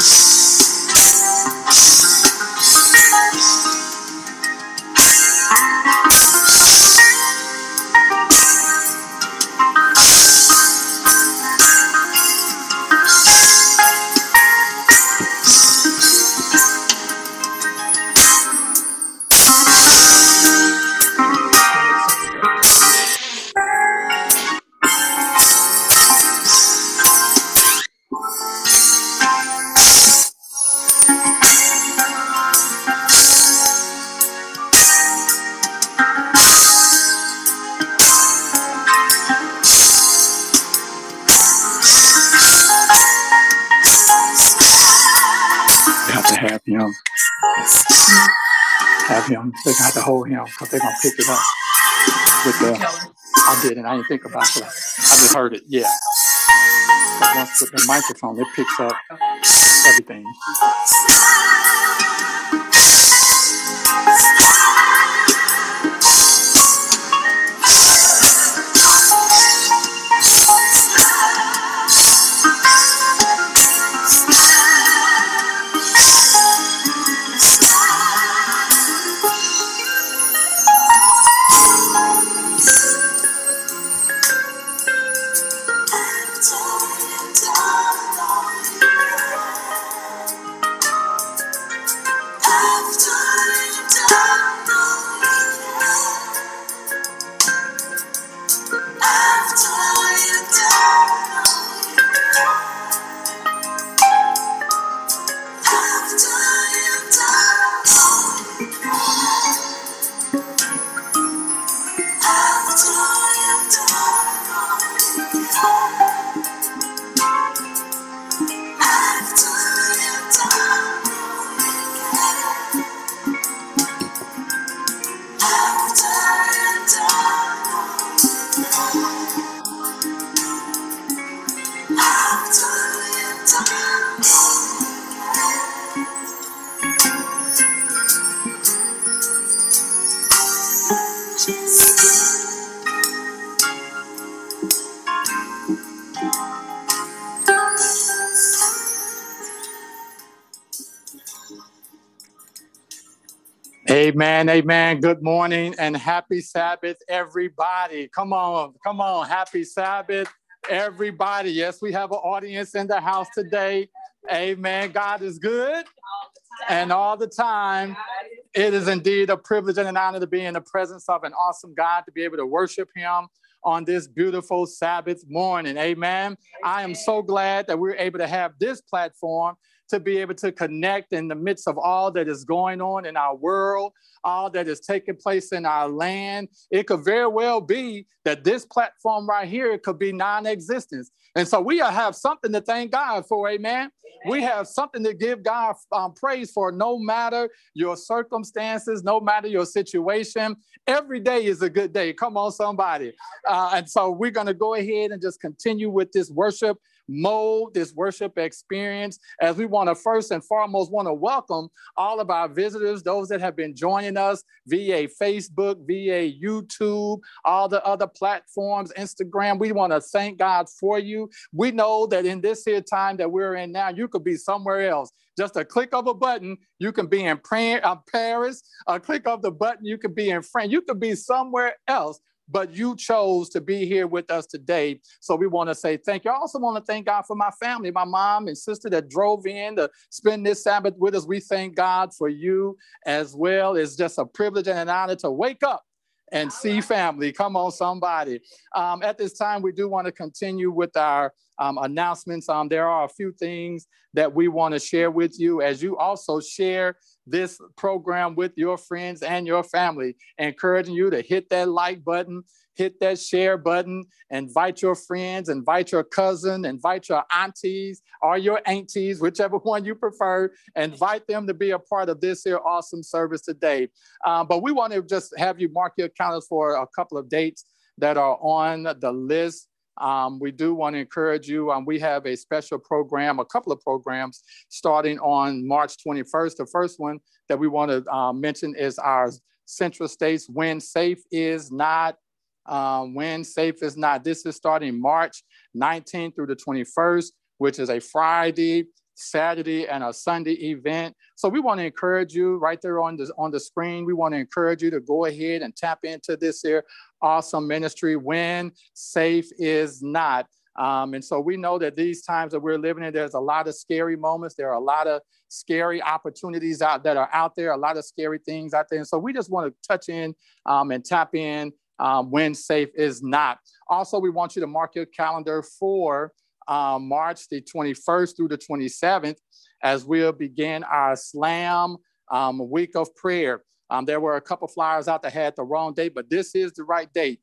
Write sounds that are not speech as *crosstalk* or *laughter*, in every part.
They're pick it up with the. I didn't. I didn't think about it. I just heard it. Yeah. But once with the microphone, it picks up everything. Amen, amen. Good morning and happy Sabbath, everybody. Come on, come on. Happy Sabbath, everybody. Yes, we have an audience in the house today. Amen. God is good and all the time. It is indeed a privilege and an honor to be in the presence of an awesome God, to be able to worship Him on this beautiful Sabbath morning. Amen. I am so glad that we're able to have this platform to be able to connect in the midst of all that is going on in our world, all that is taking place in our land. It could very well be that this platform right here could be non existence. And so we have something to thank God for, amen. We have something to give God um, praise for no matter your circumstances, no matter your situation. Every day is a good day. Come on, somebody. Uh, and so we're going to go ahead and just continue with this worship mode, this worship experience, as we want to first and foremost want to welcome all of our visitors, those that have been joining us via Facebook, via YouTube, all the other platforms, Instagram. We want to thank God for you. We know that in this here time that we're in now, you could be somewhere else. Just a click of a button, you can be in uh, Paris. A click of the button, you could be in France. You could be somewhere else but you chose to be here with us today. So we want to say thank you. I also want to thank God for my family, my mom and sister that drove in to spend this Sabbath with us. We thank God for you as well. It's just a privilege and an honor to wake up and see family. Come on, somebody. Um, at this time, we do want to continue with our um, announcements. Um, there are a few things that we want to share with you as you also share this program with your friends and your family, encouraging you to hit that like button, hit that share button, invite your friends, invite your cousin, invite your aunties or your aunties, whichever *laughs* one you prefer, invite them to be a part of this here awesome service today. Um, but we want to just have you mark your calendars for a couple of dates that are on the list um, we do want to encourage you. Um, we have a special program, a couple of programs starting on March 21st. The first one that we want to uh, mention is our Central States When Safe Is Not. Um, when Safe Is Not. This is starting March 19th through the 21st, which is a Friday, Saturday and a Sunday event. So we want to encourage you right there on the on the screen. We want to encourage you to go ahead and tap into this here awesome ministry when safe is not. Um, and so we know that these times that we're living in, there's a lot of scary moments. There are a lot of scary opportunities out that are out there, a lot of scary things out there. And so we just want to touch in um, and tap in um, when safe is not. Also, we want you to mark your calendar for um, March the 21st through the 27th as we'll begin our Slam um, week of prayer. Um, there were a couple flyers out that had the wrong date, but this is the right date.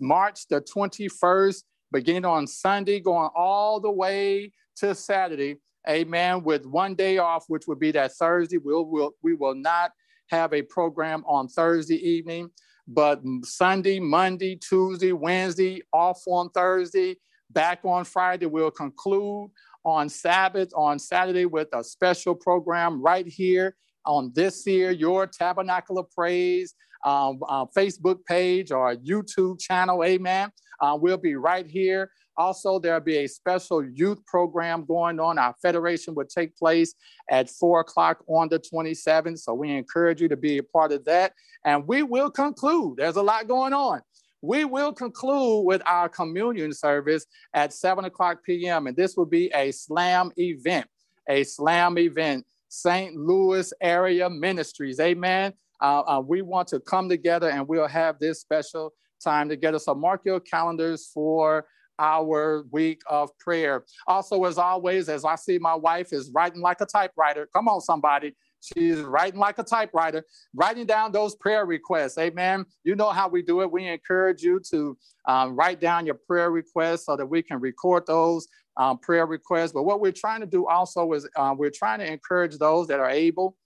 March the 21st, beginning on Sunday, going all the way to Saturday. Amen. With one day off, which would be that Thursday. We'll, we'll, we will not have a program on Thursday evening, but Sunday, Monday, Tuesday, Wednesday, off on Thursday, back on Friday. We'll conclude on Sabbath, on Saturday with a special program right here on this year, your Tabernacle of Praise um, uh, Facebook page or YouTube channel. Amen. Uh, we'll be right here. Also, there'll be a special youth program going on. Our federation will take place at four o'clock on the 27th. So we encourage you to be a part of that. And we will conclude. There's a lot going on. We will conclude with our communion service at 7 o'clock p.m. And this will be a slam event, a slam event. St. Louis area ministries. Amen. Uh, uh, we want to come together and we'll have this special time together. So mark your calendars for our week of prayer. Also, as always, as I see my wife is writing like a typewriter. Come on, somebody. She's writing like a typewriter, writing down those prayer requests. Amen. You know how we do it. We encourage you to um, write down your prayer requests so that we can record those um, prayer requests. But what we're trying to do also is uh, we're trying to encourage those that are able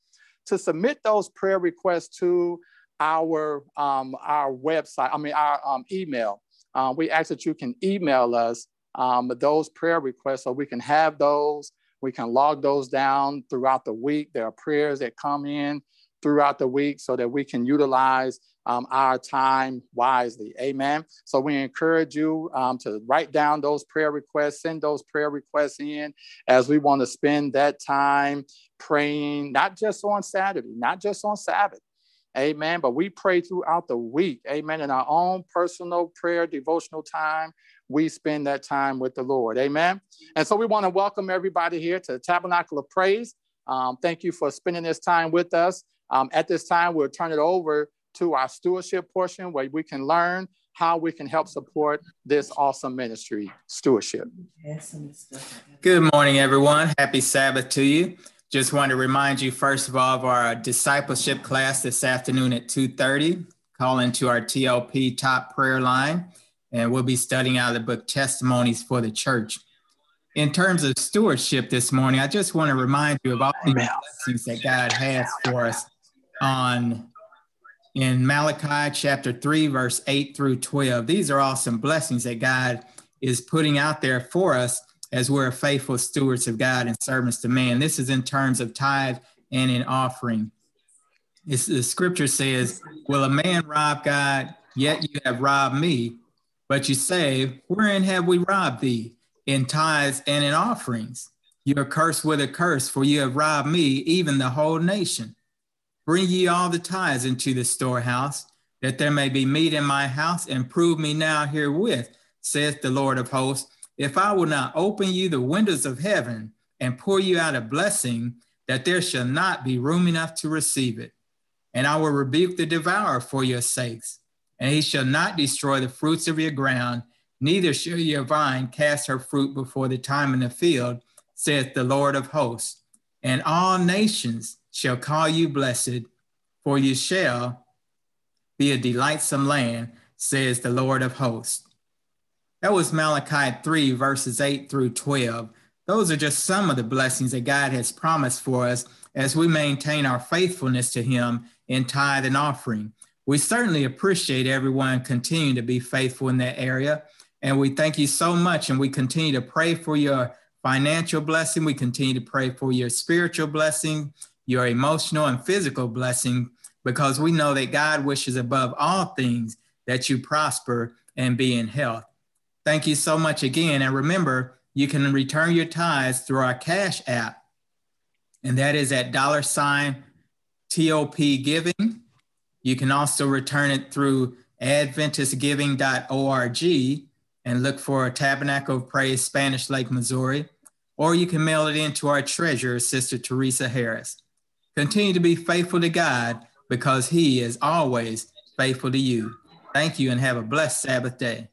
to submit those prayer requests to our um, our website. I mean, our um, email. Uh, we ask that you can email us um, those prayer requests so we can have those. We can log those down throughout the week. There are prayers that come in throughout the week so that we can utilize um, our time wisely. Amen. So we encourage you um, to write down those prayer requests, send those prayer requests in as we want to spend that time praying, not just on Saturday, not just on Sabbath. Amen. But we pray throughout the week. Amen. In our own personal prayer, devotional time, we spend that time with the Lord. Amen. And so we want to welcome everybody here to the Tabernacle of Praise. Um, thank you for spending this time with us. Um, at this time, we'll turn it over to our stewardship portion where we can learn how we can help support this awesome ministry, stewardship. Good morning, everyone. Happy Sabbath to you. Just want to remind you, first of all, of our discipleship class this afternoon at 2.30. Call into our TLP top prayer line, and we'll be studying out of the book Testimonies for the Church. In terms of stewardship this morning, I just want to remind you of all the blessings that God has for us on in Malachi chapter 3, verse 8 through 12. These are all some blessings that God is putting out there for us as we're faithful stewards of God and servants to man. This is in terms of tithe and in offering. It's, the scripture says, Will a man rob God? Yet you have robbed me. But you say, Wherein have we robbed thee? In tithes and in offerings. You are cursed with a curse, for you have robbed me, even the whole nation. Bring ye all the tithes into the storehouse, that there may be meat in my house, and prove me now herewith, saith the Lord of hosts, if I will not open you the windows of heaven and pour you out a blessing, that there shall not be room enough to receive it. And I will rebuke the devourer for your sakes, and he shall not destroy the fruits of your ground, neither shall your vine cast her fruit before the time in the field, saith the Lord of hosts. And all nations shall call you blessed, for you shall be a delightsome land, says the Lord of hosts. That was Malachi 3, verses 8 through 12. Those are just some of the blessings that God has promised for us as we maintain our faithfulness to Him in tithe and offering. We certainly appreciate everyone continuing to be faithful in that area. And we thank you so much. And we continue to pray for your financial blessing. We continue to pray for your spiritual blessing, your emotional and physical blessing, because we know that God wishes above all things that you prosper and be in health. Thank you so much again. And remember, you can return your tithes through our Cash app and that is at dollar sign TOP Giving. You can also return it through AdventistGiving.org and look for a Tabernacle of Praise, Spanish Lake, Missouri, or you can mail it in to our treasurer, Sister Teresa Harris. Continue to be faithful to God because He is always faithful to you. Thank you and have a blessed Sabbath day.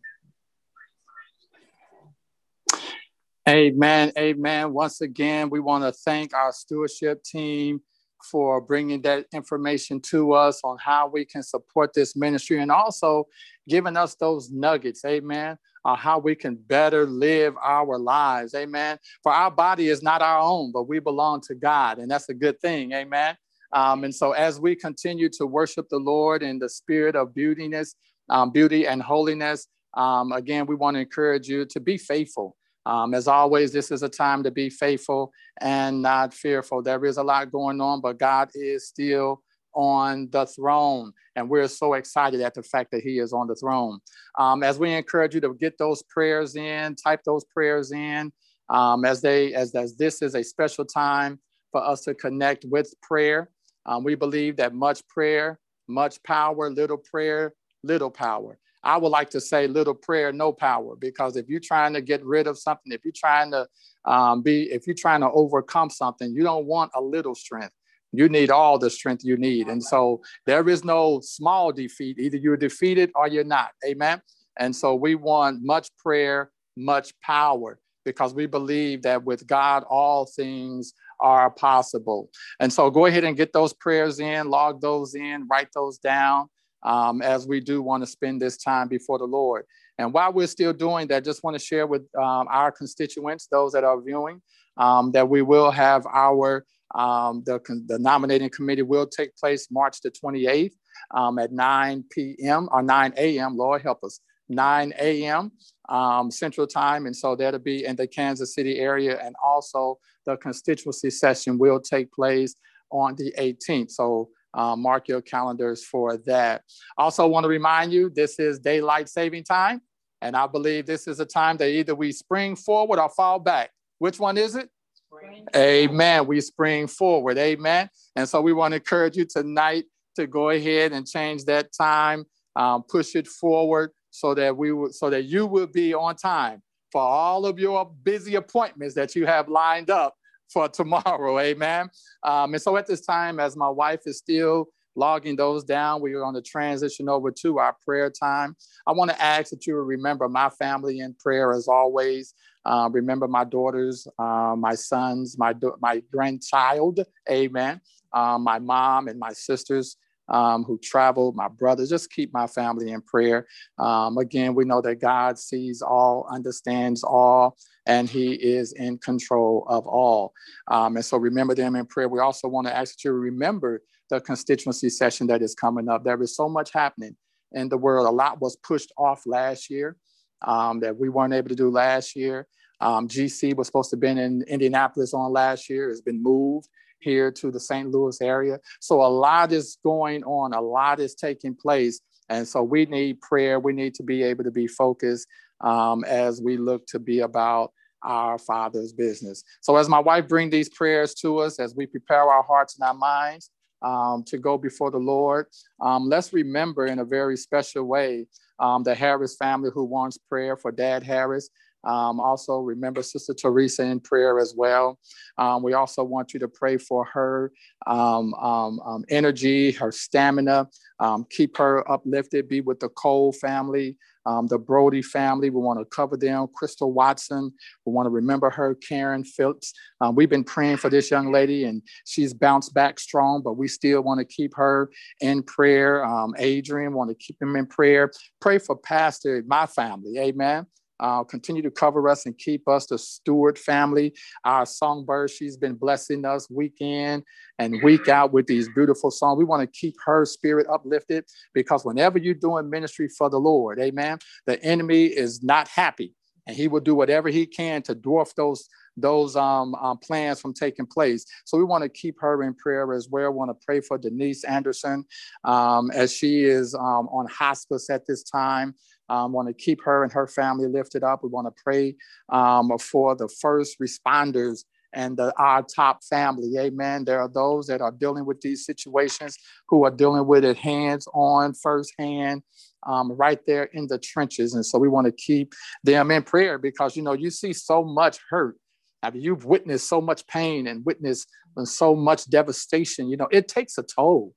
Amen. Amen. Once again, we want to thank our stewardship team for bringing that information to us on how we can support this ministry and also giving us those nuggets. Amen. On how we can better live our lives. Amen. For our body is not our own, but we belong to God, and that's a good thing. Amen. Um, and so, as we continue to worship the Lord in the spirit of beautiness, um, beauty and holiness, um, again, we want to encourage you to be faithful. Um, as always, this is a time to be faithful and not fearful. There is a lot going on, but God is still on the throne. And we're so excited at the fact that He is on the throne. Um, as we encourage you to get those prayers in, type those prayers in, um, as they as, as this is a special time for us to connect with prayer. Um, we believe that much prayer, much power, little prayer, little power. I would like to say little prayer, no power, because if you're trying to get rid of something, if you're trying to um, be, if you're trying to overcome something, you don't want a little strength. You need all the strength you need. And so there is no small defeat. Either you're defeated or you're not. Amen. And so we want much prayer, much power, because we believe that with God, all things are possible. And so go ahead and get those prayers in, log those in, write those down um, as we do want to spend this time before the Lord. And while we're still doing that, just want to share with um, our constituents, those that are viewing, um, that we will have our um, the, the nominating committee will take place March the 28th um, at 9 p.m. or 9 a.m. Lord help us, 9 a.m. Um, Central Time, and so that'll be in the Kansas City area, and also the constituency session will take place on the 18th. So uh, mark your calendars for that. Also, want to remind you this is daylight saving time, and I believe this is a time that either we spring forward or fall back. Which one is it? Spring. Amen. We spring forward. Amen. And so we want to encourage you tonight to go ahead and change that time, um, push it forward so that we would, so that you will be on time for all of your busy appointments that you have lined up for tomorrow. *laughs* Amen. Um, and so at this time, as my wife is still logging those down, we are going to transition over to our prayer time. I want to ask that you remember my family in prayer as always. Uh, remember my daughters, uh, my sons, my, my grandchild. Amen. Uh, my mom and my sisters um, who traveled, my brothers. Just keep my family in prayer. Um, again, we know that God sees all, understands all, and He is in control of all. Um, and so remember them in prayer. We also want to ask you to remember the constituency session that is coming up. There is so much happening in the world. A lot was pushed off last year um, that we weren't able to do last year. Um, GC was supposed to have been in Indianapolis on last year, has been moved here to the St. Louis area. So a lot is going on, a lot is taking place. And so we need prayer. We need to be able to be focused um, as we look to be about our Father's business. So as my wife bring these prayers to us, as we prepare our hearts and our minds um, to go before the Lord, um, let's remember in a very special way um, the Harris family who wants prayer for Dad Harris. Um, also, remember Sister Teresa in prayer as well. Um, we also want you to pray for her um, um, um energy, her stamina, um, keep her uplifted, be with the Cole family. the Brody family, we want to cover them. Crystal Watson, we want to remember her. Karen Phillips, we've been praying for this young lady and she's bounced back strong, but we still want to keep her in prayer. Adrian, want to keep him in prayer. Pray for Pastor, my family, amen. Uh, continue to cover us and keep us, the Stewart family, our songbird. She's been blessing us week in and week out with these beautiful songs. We want to keep her spirit uplifted because whenever you're doing ministry for the Lord, amen, the enemy is not happy and he will do whatever he can to dwarf those those um, um, plans from taking place. So we want to keep her in prayer as well. We want to pray for Denise Anderson um, as she is um, on hospice at this time. Um, want to keep her and her family lifted up. We want to pray um, for the first responders and the, our top family. Amen. There are those that are dealing with these situations who are dealing with it hands on, firsthand, um, right there in the trenches. And so we want to keep them in prayer because, you know, you see so much hurt. Mean, you've witnessed so much pain and witnessed so much devastation. You know, it takes a toll.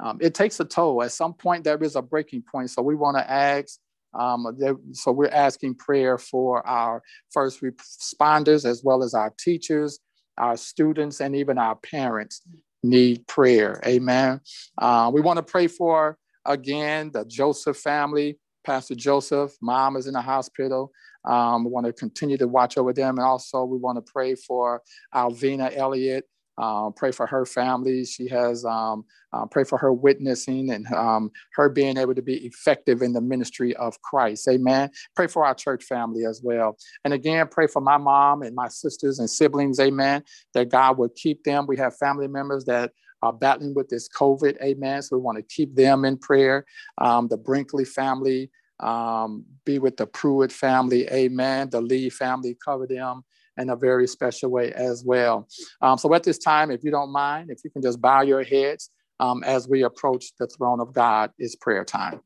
Um, it takes a toll. At some point, there is a breaking point. So we want to ask um, so we're asking prayer for our first responders as well as our teachers, our students, and even our parents need prayer. Amen. Uh, we want to pray for, again, the Joseph family. Pastor Joseph, mom is in the hospital. Um, we want to continue to watch over them. And also, we want to pray for Alvina Elliott uh, pray for her family. She has um, uh, pray for her witnessing and um, her being able to be effective in the ministry of Christ. Amen. Pray for our church family as well. And again, pray for my mom and my sisters and siblings. Amen. That God would keep them. We have family members that are battling with this COVID. Amen. So we want to keep them in prayer. Um, the Brinkley family. Um, be with the Pruitt family, amen. The Lee family, cover them in a very special way as well. Um, so at this time, if you don't mind, if you can just bow your heads um, as we approach the throne of God, is prayer time.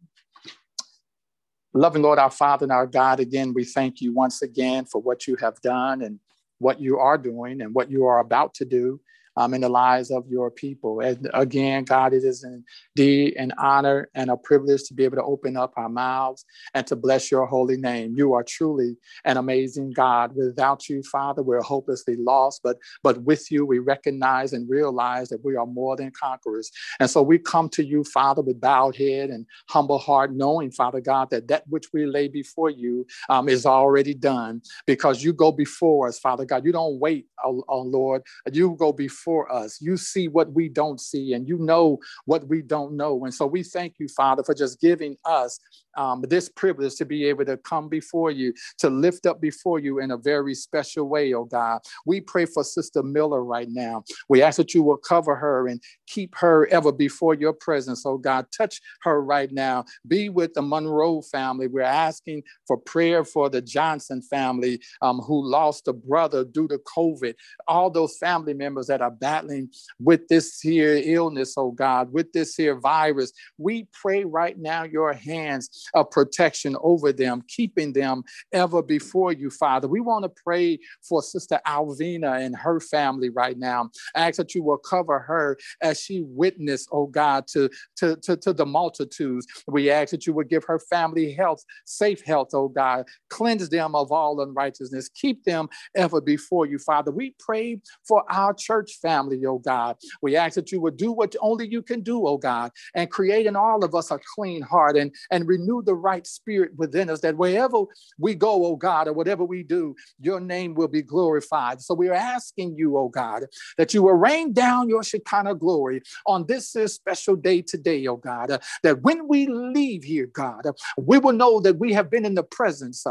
Loving Lord, our Father and our God, again, we thank you once again for what you have done and what you are doing and what you are about to do um, in the lives of your people. And again, God, it is indeed an honor and a privilege to be able to open up our mouths and to bless your holy name. You are truly an amazing God. Without you, Father, we're hopelessly lost, but but with you, we recognize and realize that we are more than conquerors. And so we come to you, Father, with bowed head and humble heart, knowing, Father God, that that which we lay before you um, is already done because you go before us, Father God. You don't wait, oh, oh Lord. You go before for us. You see what we don't see, and you know what we don't know. And so we thank you, Father, for just giving us um, this privilege to be able to come before you, to lift up before you in a very special way, oh God. We pray for Sister Miller right now. We ask that you will cover her and keep her ever before your presence, oh God. Touch her right now. Be with the Monroe family. We're asking for prayer for the Johnson family um, who lost a brother due to COVID. All those family members that are battling with this here illness, oh God, with this here virus. We pray right now your hands of protection over them, keeping them ever before you, Father. We want to pray for Sister Alvina and her family right now. I ask that you will cover her as she witnessed, oh God, to, to, to, to the multitudes. We ask that you would give her family health, safe health, oh God. Cleanse them of all unrighteousness. Keep them ever before you, Father. We pray for our church family, oh God. We ask that you would do what only you can do, oh God, and create in all of us a clean heart and, and renew renew the right spirit within us that wherever we go, oh God, or whatever we do, your name will be glorified. So we are asking you, oh God, that you will rain down your Shekinah glory on this special day today, oh God, that when we leave here, God, we will know that we have been in the presence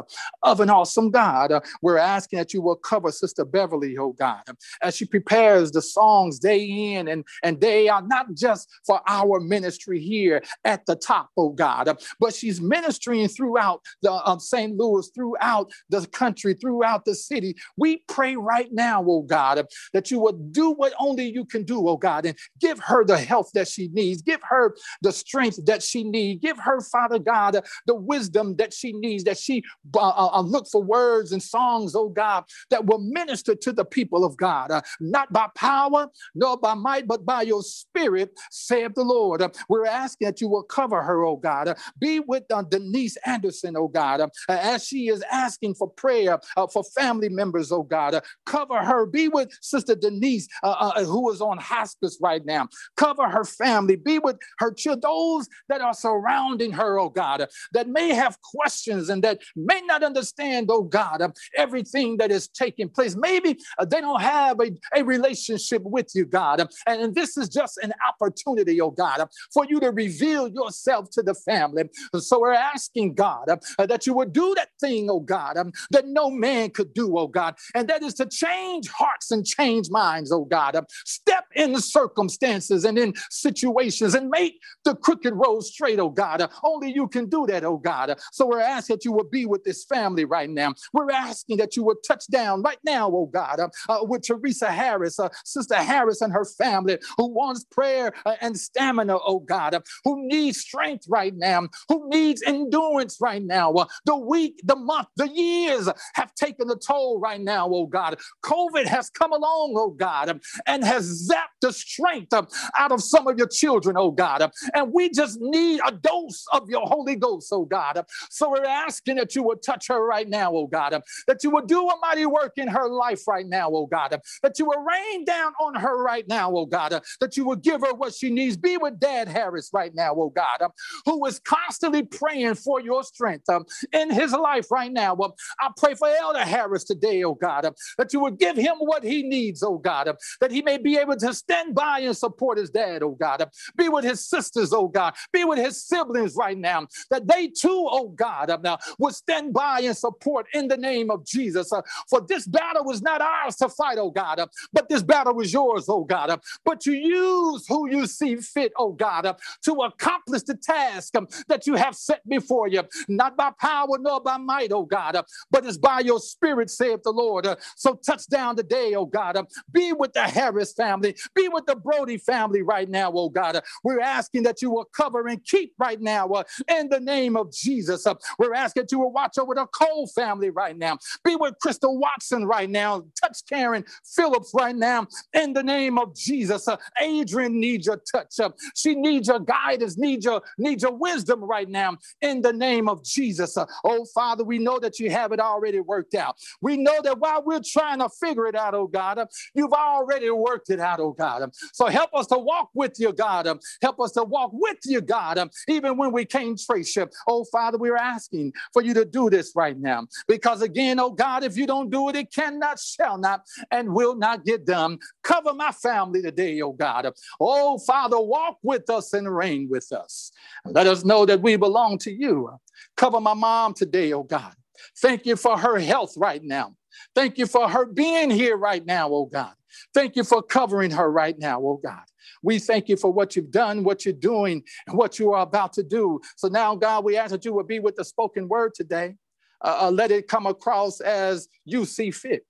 of an awesome God. We're asking that you will cover Sister Beverly, oh God, as she prepares the songs day in and, and day out, not just for our ministry here at the top, oh God, but she she's ministering throughout the um, St. Louis, throughout the country, throughout the city. We pray right now, oh God, that you would do what only you can do, oh God, and give her the health that she needs, give her the strength that she needs, give her, Father God, the wisdom that she needs, that she uh, uh, uh, look for words and songs, oh God, that will minister to the people of God, uh, not by power, nor by might, but by your spirit, saith the Lord. We're asking that you will cover her, oh God. Be with with uh, Denise Anderson, oh God, uh, as she is asking for prayer uh, for family members, oh God. Uh, cover her. Be with Sister Denise, uh, uh, who is on hospice right now. Cover her family. Be with her children, those that are surrounding her, oh God, that may have questions and that may not understand, oh God, everything that is taking place. Maybe they don't have a, a relationship with you, God. And, and this is just an opportunity, oh God, for you to reveal yourself to the family. So we're asking God uh, that you would do that thing, oh God, um, that no man could do, oh God, and that is to change hearts and change minds, oh God. Um, step in circumstances and in situations and make the crooked road straight, oh God. Only you can do that, oh God. So we're asking that you will be with this family right now. We're asking that you would touch down right now, oh God, uh, with Teresa Harris, uh, Sister Harris and her family who wants prayer uh, and stamina, oh God, uh, who needs strength right now, who needs endurance right now. Uh, the week, the month, the years have taken a toll right now, oh God. COVID has come along, oh God, um, and has zapped the strength uh, out of some of your children, oh God. And we just need a dose of your Holy Ghost, oh God. So we're asking that you would touch her right now, oh God, that you would do a mighty work in her life right now, oh God, that you would rain down on her right now, oh God, that you would give her what she needs. Be with Dad Harris right now, oh God, who is constantly praying for your strength um, in his life right now. Um, I pray for Elder Harris today, oh God, that you would give him what he needs, oh God, that he may be able to stand by and support his dad, oh God. Be with his sisters, oh God. Be with his siblings right now, that they too, oh God, now will stand by and support in the name of Jesus. Uh, for this battle was not ours to fight, oh God, uh, but this battle was yours, oh God. Uh, but you use who you see fit, oh God, uh, to accomplish the task um, that you have set before you, not by power nor by might, oh God, uh, but it's by your spirit, saith the Lord. Uh, so touch down today, oh God. be with the Harris family, be with the Brody family right now, oh God. we're asking that you will cover and keep right now in the name of Jesus. we're asking that you will watch over the Cole family right now. Be with Crystal Watson right now. Touch Karen Phillips right now in the name of Jesus. Uh, Adrian needs your touch. Uh, she needs your guidance, needs your, needs your wisdom right now in the name of Jesus. Oh, Father, we know that you have it already worked out. We know that while we're trying to figure it out, oh God, you've already worked it out, oh God. So help us to walk with you, God. Help us to walk with you, God, even when we can't trace you. Oh, Father, we're asking for you to do this right now. Because again, oh God, if you don't do it, it cannot, shall not, and will not get done. Cover my family today, oh God. Oh Father, walk with us and reign with us. Let us know that we belong to you. Cover my mom today, oh God. Thank you for her health right now. Thank you for her being here right now, oh God. Thank you for covering her right now, oh God. We thank you for what you've done, what you're doing, and what you are about to do. So now, God, we ask that you will be with the spoken word today. Uh, uh, let it come across as you see fit.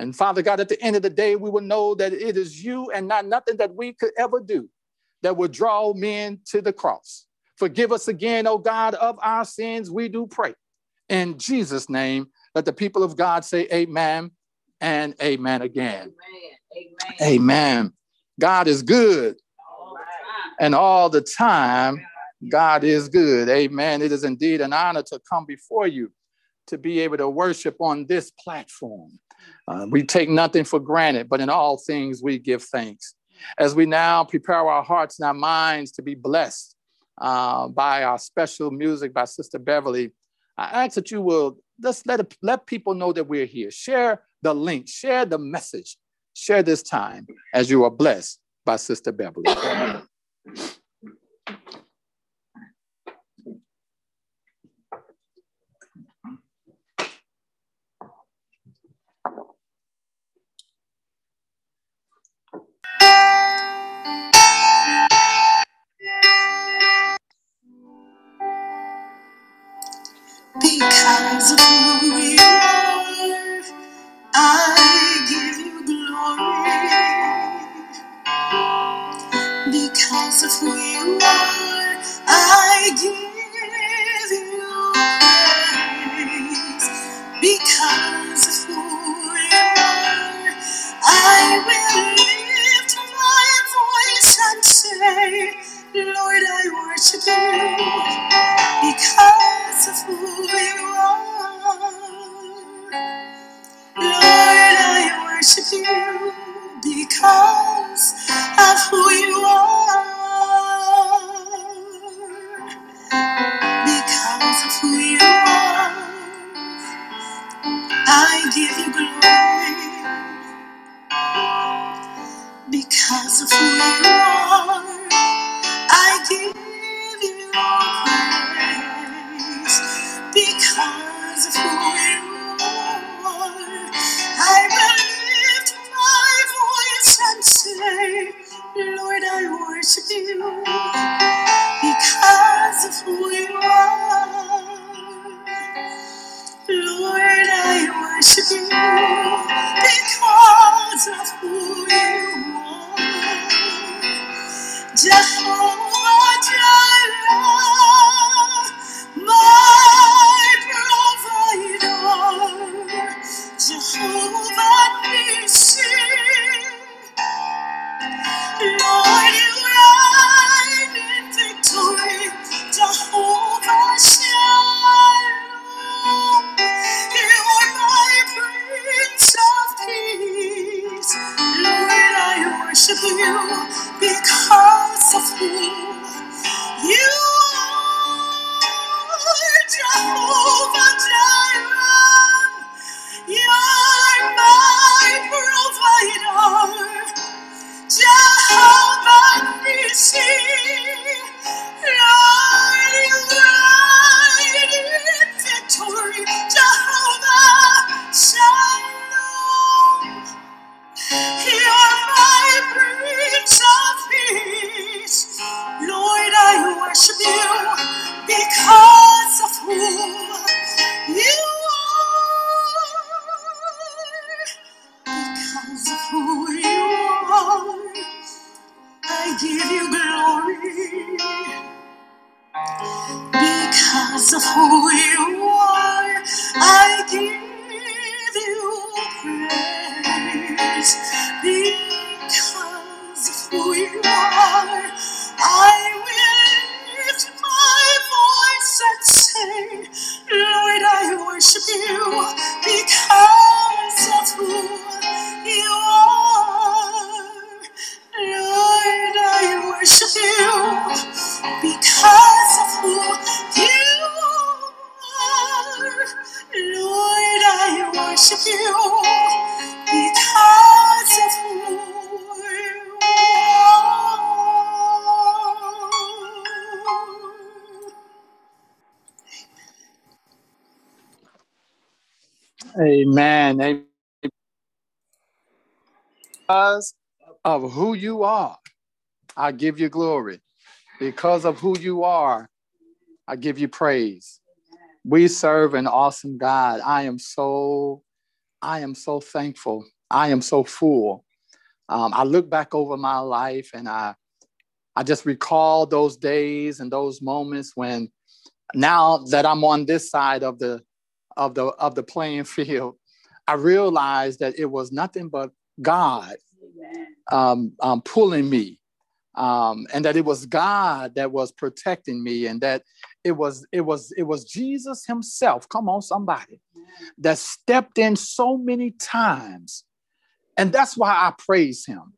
And Father God, at the end of the day, we will know that it is you and not nothing that we could ever do that will draw men to the cross. Forgive us again, oh God, of our sins, we do pray. In Jesus' name, let the people of God say amen and amen again. Amen. Amen. amen. God is good. And all the time, God is good. Amen. It is indeed an honor to come before you to be able to worship on this platform. Uh, we take nothing for granted, but in all things we give thanks. As we now prepare our hearts and our minds to be blessed uh, by our special music by Sister Beverly, I ask that you will just let, let people know that we're here. Share the link, share the message, share this time as you are blessed by Sister Beverly. Because of who you are, I give you glory. Because of who you are, I give you praise. Because of who you are, I will lift my voice and say, Lord, I worship you because of who you are. Lord, I worship you because of who you are. Because of who you are, I give you glory. Because of who you are. I give you praise you because give you glory. Because of who you are, I give you praise. We serve an awesome God. I am so, I am so thankful. I am so full. Um, I look back over my life and I, I just recall those days and those moments when, now that I'm on this side of the, of the of the playing *laughs* field, I realized that it was nothing but God um, um, pulling me, um, and that it was God that was protecting me, and that it was it was it was Jesus Himself. Come on, somebody, that stepped in so many times, and that's why I praise Him.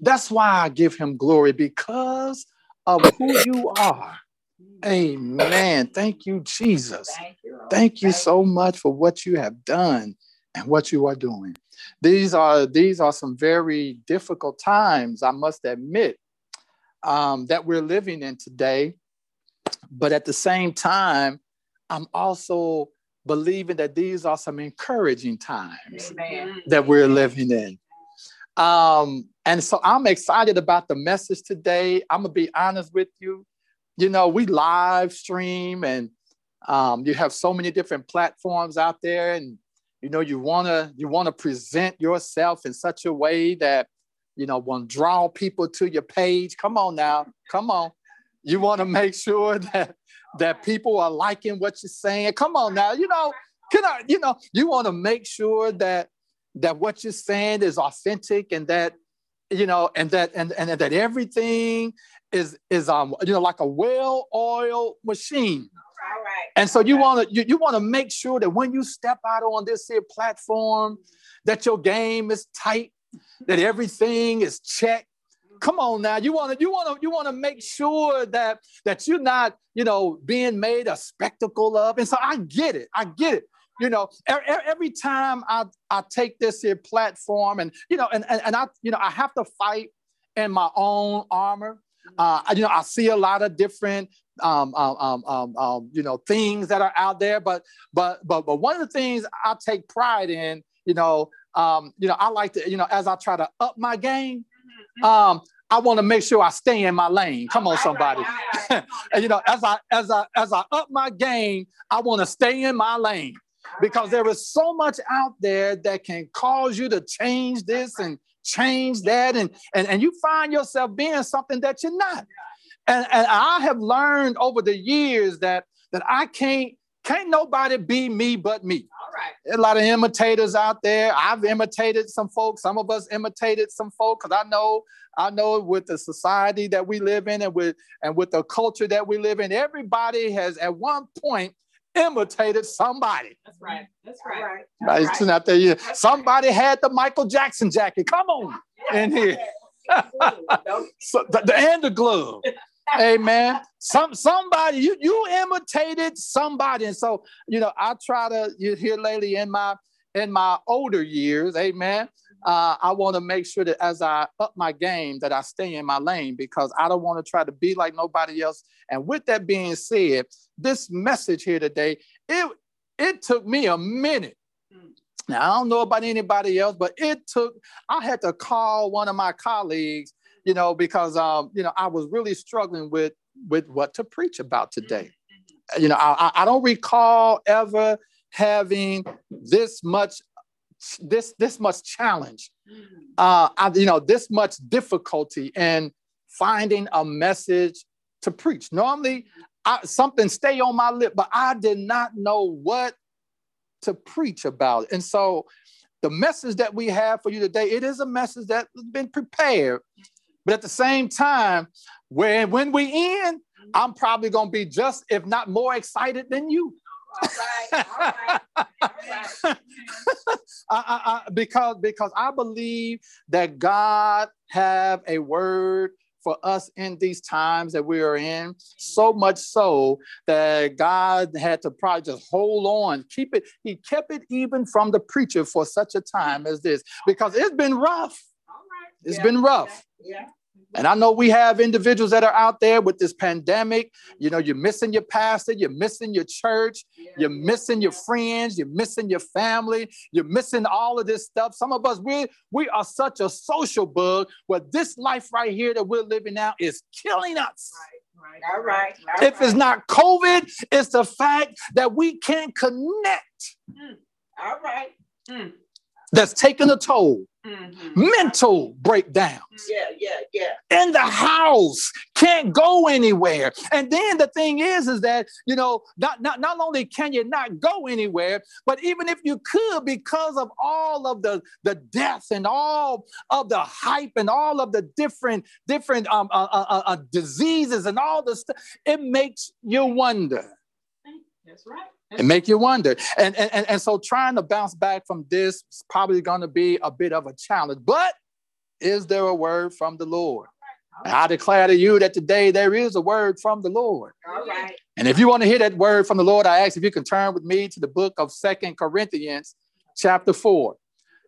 That's why I give Him glory because of who you are. Amen. Thank you, Jesus. Thank you so much for what you have done and what you are doing. These are these are some very difficult times, I must admit, um, that we're living in today. But at the same time, I'm also believing that these are some encouraging times that we're living in. Um, and so I'm excited about the message today. I'm gonna be honest with you. You know, we live stream and um, you have so many different platforms out there, and you know, you wanna you wanna present yourself in such a way that you know want to draw people to your page. Come on now, come on. You want to make sure that that people are liking what you're saying. Come on now, you know, can I, you know, you want to make sure that that what you're saying is authentic and that you know and that and, and that everything is is um you know like a well-oiled machine All right. and so you want to you, you want to make sure that when you step out on this here platform that your game is tight that everything is checked. Come on now. You want to you want to you want to make sure that that you're not you know being made a spectacle of. And so i get it. I get it. You know e- e- every time i i take this here platform and you know and and, and i you know i have to fight in my own armor. Uh you know i see a lot of different um, um, um, um, um, you know things that are out there. But but but but one of the things i take pride in you know um you know i like to you know as i try to up my game um I want to make sure I stay in my lane. Come on, somebody. *laughs* and you know, as I as I as I up my game, I want to stay in my lane. Because there is so much out there that can cause you to change this and change that. And and, and you find yourself being something that you're not. And, and i have learned over the years that that i can't can't nobody be me but me All right. a lot of imitators out there i've imitated some folks some of us imitated some folks because i know i know with the society that we live in and with and with the culture that we live in everybody has at one point imitated somebody That's right. That's All right. right. Right, Right. it's not that you- somebody had the michael jackson jacket come on in here *laughs* so the, the and the glove. *laughs* Amen. Some somebody you you imitated somebody, and so you know I try to you hear lately in my in my older years. Amen. Uh, I want to make sure that as I up my game, that I stay in my lane because I don't want to try to be like nobody else. And with that being said, this message here today, it it took me a minute. Now I don't know about anybody else, but it took. I had to call one of my colleagues you know, because um, you know, I was really struggling with with what to preach about today. You know, I, I- don't recall ever having this much this this much challenge. Uh, I, you know, this much difficulty in finding a message to preach. Normally, I, something stay on my lip, but I did not know what to preach about. And so, the message that we have for you today, it is a message that has been prepared. But at the same time, when when we end, I'm probably gonna be just, if not more excited than you. All right. *laughs* All right. All right. I, I, I, because because I believe that God have a word for us in these times that we are in. So much so that God had to probably just hold on, keep it. He kept it even from the preacher for such a time as this because it's been rough. It's Yeah. been rough. Yeah. And I know we have individuals that are out there with this pandemic. You know, you're missing your pastor, you're missing your church, you're missing your friends, you're missing your family, you're missing all of this stuff. Some of us, we we are such a social bug where this life right here that we're living now is killing us. Right. All right. All If it's not COVID, it's the fact that we can't connect mm, All right. Mm. that's taking a toll. Mhm. Mental breakdown. Yeah. Yeah. Yeah. in the house, can't go anywhere. And then the thing is, is that you know, not, not not only can you not go anywhere, but even if you could, because of all of the the death and all of the hype and all of the different different um uh, uh, uh, uh, diseases and all the stuff, it makes you wonder. That's right. It make you wonder. And, and, and, and so trying to bounce back from this is probably going to be a bit of a challenge. But is there a word from the Lord? And I declare to you that today there is a word from the Lord. All right. And if you want to hear that word from the Lord, I ask if you can turn with me to the book of Second Corinthians, chapter 4.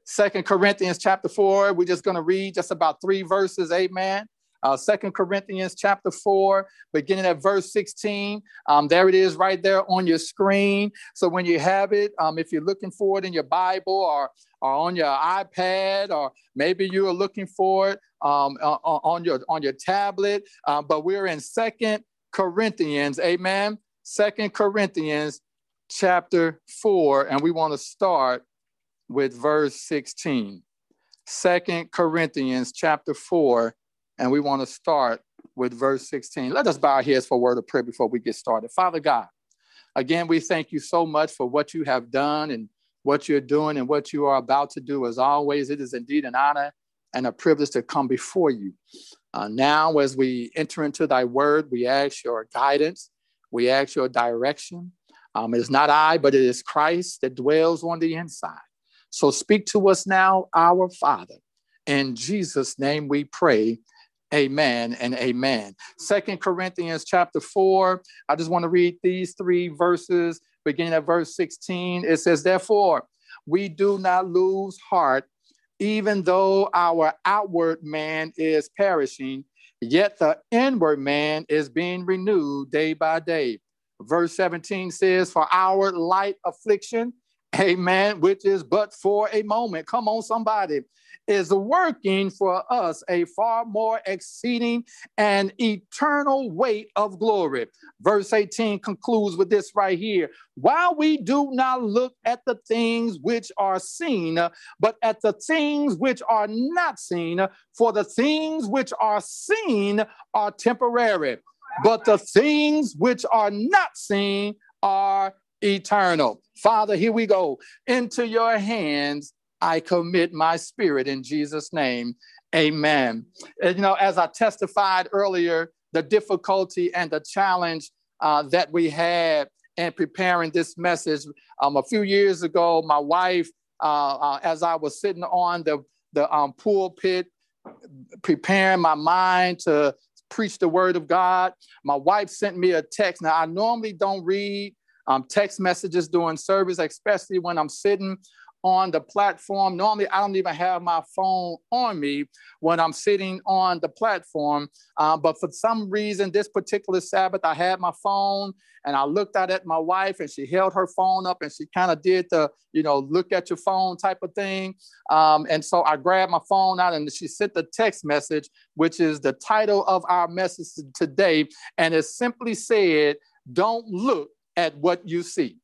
Second Corinthians, chapter 4. We're just going to read just about three verses. Amen. Uh, Second Corinthians chapter 4, beginning at verse 16. Um, there it is right there on your screen. So when you have it, um, if you're looking for it in your Bible or, or on your iPad, or maybe you are looking for it um, on, your on your tablet, uh, but we're in Second Corinthians, amen. Second Corinthians chapter 4, and we want to start with verse 16. Second Corinthians chapter 4, and we want to start with verse 16. Let us bow our heads for a word of prayer before we get started. Father God, again, we thank you so much for what you have done and what you're doing and what you are about to do. As always, it is indeed an honor and a privilege to come before you. Uh, now, as we enter into thy word, we ask your guidance, we ask your direction. Um, it is not I, but it is Christ that dwells on the inside. So speak to us now, our Father. In Jesus' name we pray. Amen and amen. Second Corinthians chapter 4. I just want to read these three verses, beginning at verse 16. It says, Therefore, we do not lose heart, even though our outward man is perishing, yet the inward man is being renewed day by day. Verse 17 says, For our light affliction, amen, which is but for a moment. Come on, somebody. Is working for us a far more exceeding and eternal weight of glory. Verse 18 concludes with this right here. While we do not look at the things which are seen, but at the things which are not seen, for the things which are seen are temporary, but the things which are not seen are eternal. Father, here we go. Into your hands I commit my spirit in Jesus' name. Amen. And, you know, as I testified earlier, the difficulty and the challenge uh, that we had in preparing this message. Um, a few years ago, my wife, uh, uh, as I was sitting on the, the um, pulpit, preparing my mind to preach the word of God, my wife sent me a text. Now, I normally don't read um, text messages during service, especially when I'm sitting on the platform. Normally, I don't even have my phone on me when I'm sitting on the platform. Uh, but for some reason, this particular Sabbath, I had my phone and I looked out at my wife and she held her phone up and she kind of did the, you know, look at your phone type of thing. Um, and so I grabbed my phone out and she sent the text message, which is the title of our message today. And it simply said, Don't look at what you see.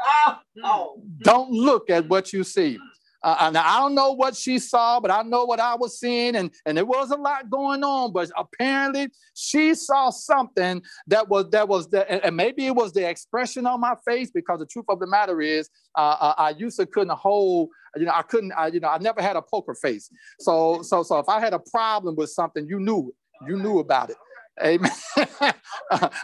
Oh, oh. Don't look at what you see. Uh, and I don't know what she saw, but I know what I was seeing, and, and there was a lot going on. But apparently, she saw something that was that was the, and maybe it was the expression on my face. Because the truth of the matter is, uh, uh I used to couldn't hold, you know, I couldn't, I, you know, I never had a poker face. So so so if I had a problem with something, you knew you knew about it. Amen. *laughs*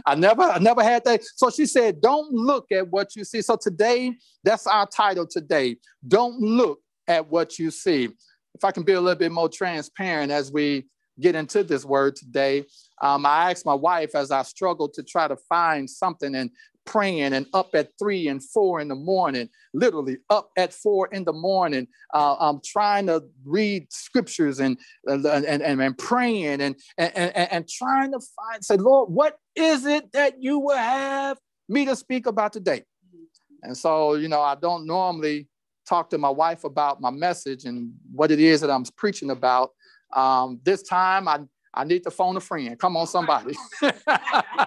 I never, I never had that. So she said, don't look at what you see. So today, that's our title today. Don't look at what you see. If I can be a little bit more transparent as we get into this word today, um, I asked my wife as I struggled to try to find something, and praying and up at three and four in the morning, literally up at four in the morning, uh, I'm trying to read scriptures and, and, and, and praying and, and, and, and trying to find, say, Lord, what is it that you will have me to speak about today? And so, you know, I don't normally talk to my wife about my message and what it is that I'm preaching about. Um, this time, I I need to phone a friend. Come on, somebody. *laughs* *laughs* I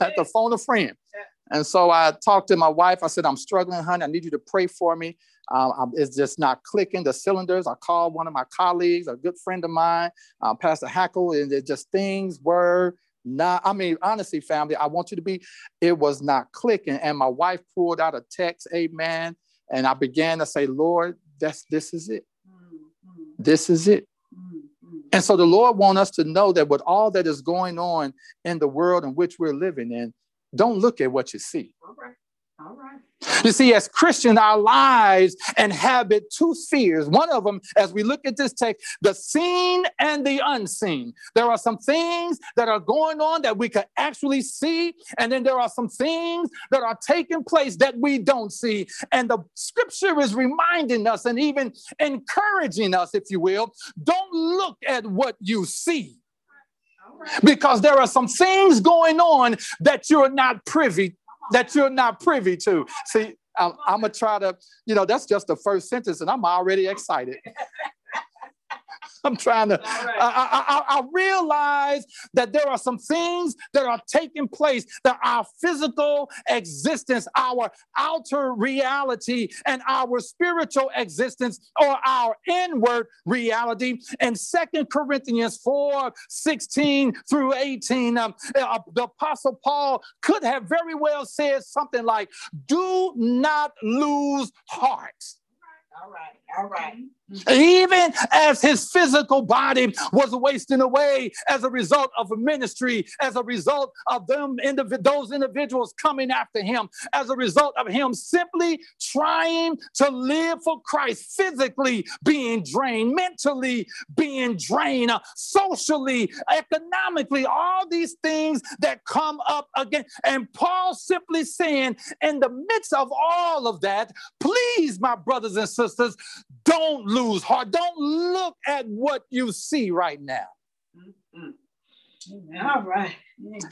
have to phone a friend. *laughs* And so I talked to my wife. I said, I'm struggling, honey. I need you to pray for me. Um, it's just not clicking the cylinders. I called one of my colleagues, a good friend of mine, uh, Pastor Hackle, and it just things were not, I mean, honestly, family, I want you to be, it was not clicking. And my wife pulled out a text, amen. And I began to say, Lord, that's this is it. Mm-hmm. This is it. Mm-hmm. And so the Lord wants us to know that with all that is going on in the world in which we're living in, don't look at what you see. All right. All right. You see, as Christians, our lives inhabit two spheres. One of them, as we look at this text, the seen and the unseen. There are some things that are going on that we can actually see, and then there are some things that are taking place that we don't see. And the scripture is reminding us and even encouraging us, if you will, don't look at what you see because there are some things going on that you're not privy that you're not privy to. See, um, I'm, I'm gonna try to, you know, that's just the first sentence, and I'm already excited. *laughs* I'm trying to, right. I, I, I, realize that there are some things that are taking place, that our physical existence, our outer reality, and our spiritual existence, or our inward reality. And Second Corinthians 4 16 through 18, um, uh, the Apostle Paul could have very well said something like, Do not lose heart. All right, all right. Even as his physical body was wasting away as a result of ministry, as a result of them indiv- those individuals coming after him, as a result of him simply trying to live for Christ, physically being drained, mentally being drained, socially, economically, all these things that come up again. And Paul simply saying, in the midst of all of that, please, my brothers and sisters, don't lose heart. Don't look at what you see right now. Mm-hmm. All right.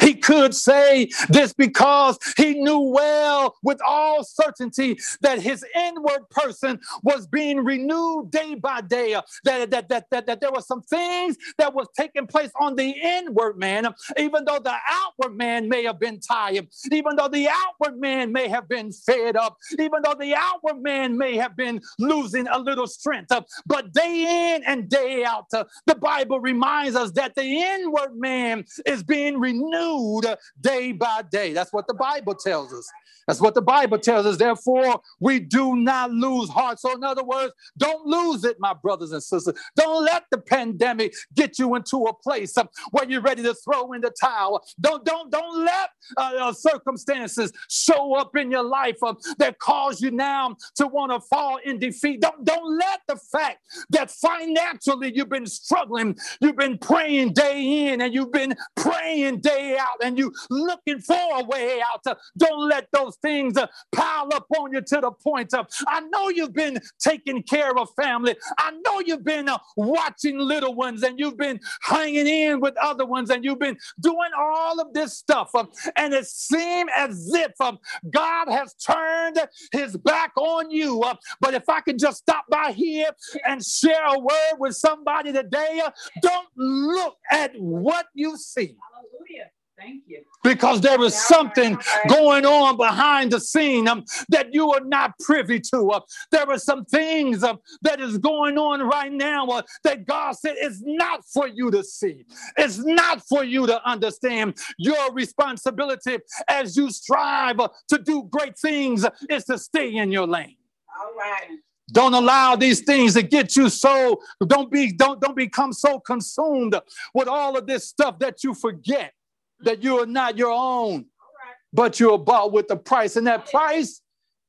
He could say this because he knew well with all certainty that his inward person was being renewed day by day. That, that, that, that, that there were some things that was taking place on the inward man, even though the outward man may have been tired, even though the outward man may have been fed up, even though the outward man may have been losing a little strength. But day in and day out, the Bible reminds us that the inward man is being renewed day by day. That's what the Bible tells us. That's what the Bible tells us. Therefore, we do not lose heart. So, in other words, don't lose it, my brothers and sisters. Don't let the pandemic get you into a place uh, where you're ready to throw in the towel. Don't don't don't let uh, uh, circumstances show up in your life uh, that cause you now to want to fall in defeat. Don't don't let the fact that financially you've been struggling, you've been praying day in and you've been praying day out, and you looking for a way out. Don't let those things uh, pile up on you to the point of, I know you've been taking care of family. I know you've been uh, watching little ones and you've been hanging in with other ones and you've been doing all of this stuff. Um, and it seemed as if um, God has turned his back on you. Uh, but if I could just stop by here and share a word with somebody today, uh, don't look at what you see. Hallelujah. Thank you. Because there is something going on behind the scene um, that you are not privy to. Uh, there are some things uh, that is going on right now uh, that God said is not for you to see. It's not for you to understand. Your responsibility as you strive uh, to do great things is to stay in your lane. All right. Don't allow these things to get you so don't be don't don't become so consumed with all of this stuff that you forget that you are not your own, but you're bought with the price. And that price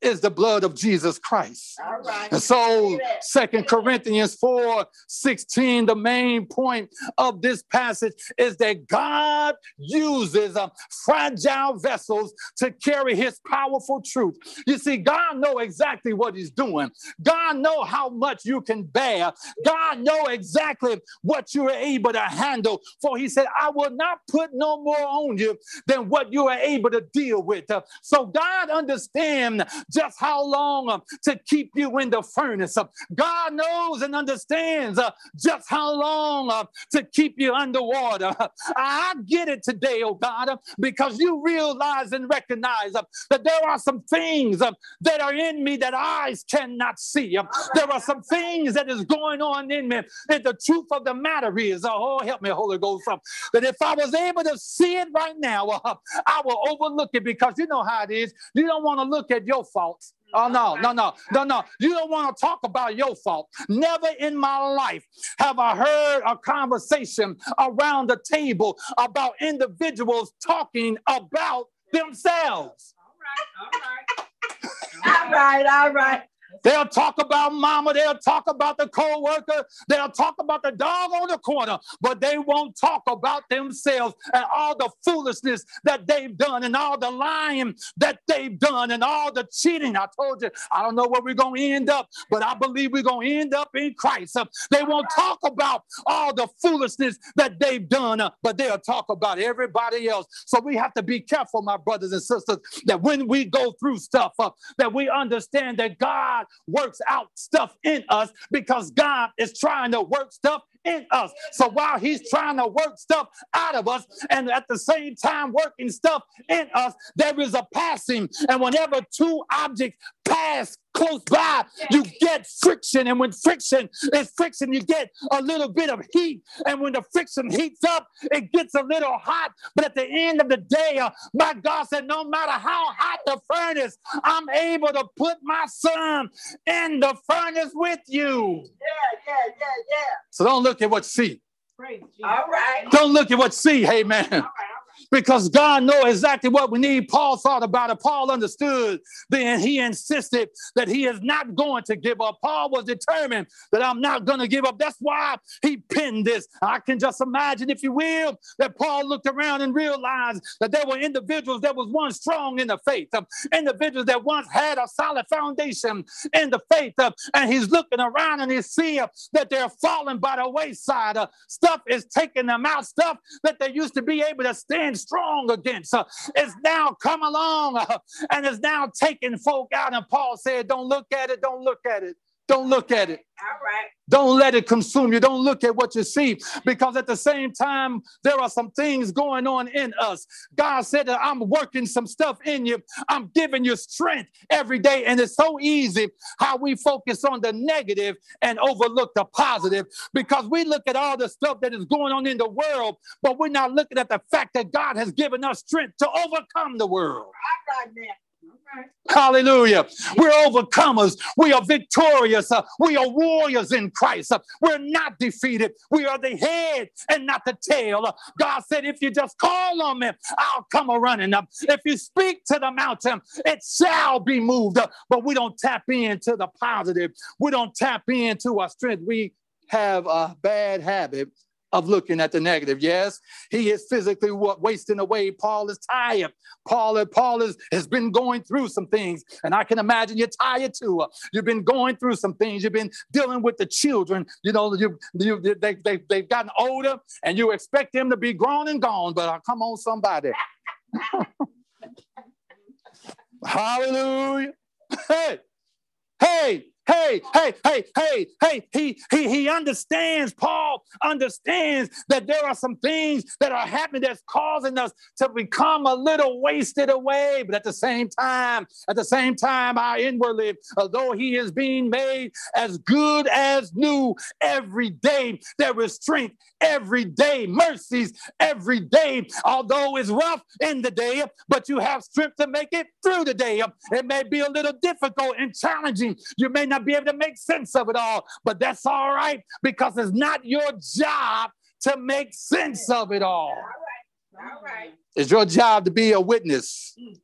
is the blood of Jesus Christ. All right. And so Second Corinthians 4 16, the main point of this passage is that God uses uh, fragile vessels to carry his powerful truth. You see, God know exactly what he's doing. God know how much you can bear. God know exactly what you're able to handle. For he said, I will not put no more on you than what you are able to deal with. Uh, so God understand just how long uh, to keep you in the furnace. Uh, God knows and understands uh, just how long uh, to keep you underwater. *laughs* I get it today, oh God, because you realize and recognize that there are some things that are in me that eyes cannot see. There are some things that is going on in me. And the truth of the matter is, uh, oh, help me, Holy Ghost, that if I was able to see it right now, uh, I will overlook it because you know how it is. You don't want to look at your faults. Mm-hmm. Oh, no, no, no, no, no. You don't want to talk about your fault. Never in my life have I heard a conversation around the table about individuals talking about themselves. All right. All right. All right. All right. They'll talk about mama, they'll talk about the co-worker, they'll talk about the dog on the corner, but they won't talk about themselves and all the foolishness that they've done and all the lying that they've done and all the cheating. I told you, I don't know where we're going to end up, but I believe we're going to end up in Christ. Uh, They won't talk about all the foolishness that they've done, uh, but they'll talk about everybody else. So we have to be careful, my brothers and sisters, that when we go through stuff, uh, that we understand that God works out stuff in us because God is trying to work stuff in us. So while He's trying to work stuff out of us and at the same time working stuff in us, there is a passing. And whenever two objects pass close by, you get friction. And when friction is friction, you get a little bit of heat. And when the friction heats up, it gets a little hot. But at the end of the day, uh, my God said, no matter how hot the furnace, I'm able to put my son in the furnace with you. Yeah, yeah, yeah, yeah. So don't look at what you see. Praise Jesus. All right. Don't look at what you see, hey man. All right. Because God knows exactly what we need. Paul thought about it. Paul understood. Then he insisted that he is not going to give up. Paul was determined that I'm not going to give up. That's why he penned this. I can just imagine, if you will, that Paul looked around and realized that there were individuals that was once strong in the faith, um, individuals that once had a solid foundation in the faith, uh, and he's looking around and he's seeing that they're falling by the wayside. Uh, stuff is taking them out. Stuff that they used to be able to stand strong against uh, is now come along uh, and is now taking folk out. And Paul said, Don't look at it, don't look at it, don't look at it. All right. Don't let it consume you. Don't look at what you see because at the same time, there are some things going on in us. God said that I'm working some stuff in you. I'm giving you strength every day. And it's so easy how we focus on the negative and overlook the positive because we look at all the stuff that is going on in the world, but we're not looking at the fact that God has given us strength to overcome the world. All right now. Hallelujah. We're overcomers. We are victorious. Uh, we are warriors in Christ. Uh, we're not defeated. We are the head and not the tail. Uh, God said, if you just call on me, I'll come a running up. If you speak to the mountain, it shall be moved. But we don't tap into the positive. We don't tap into our strength. We have a bad habit of looking at the negative. Yes, he is physically what wasting away. Paul is tired. Paul, Paul is, has been going through some things, and I can imagine you're tired too. You've been going through some things. You've been dealing with the children. You know, you, you, they, they, they've gotten older, and you expect them to be grown and gone. But uh, come on, somebody. *laughs* Hallelujah. Hey, hey, hey, hey, hey, hey, hey. He, he, he understands, Paul understands that there are some things that are happening that's causing us to become a little wasted away. But at the same time, at the same time, I inwardly, although he is being made as good as new every day, there is strength every day, mercies every day. Although it's rough in the day, but you have strength to make it through the day. It may be a little difficult and challenging. You may not be able to make sense of it all, but that's all right because it's not your job to make sense of it all. All right. All right. It's your job to be a witness mm.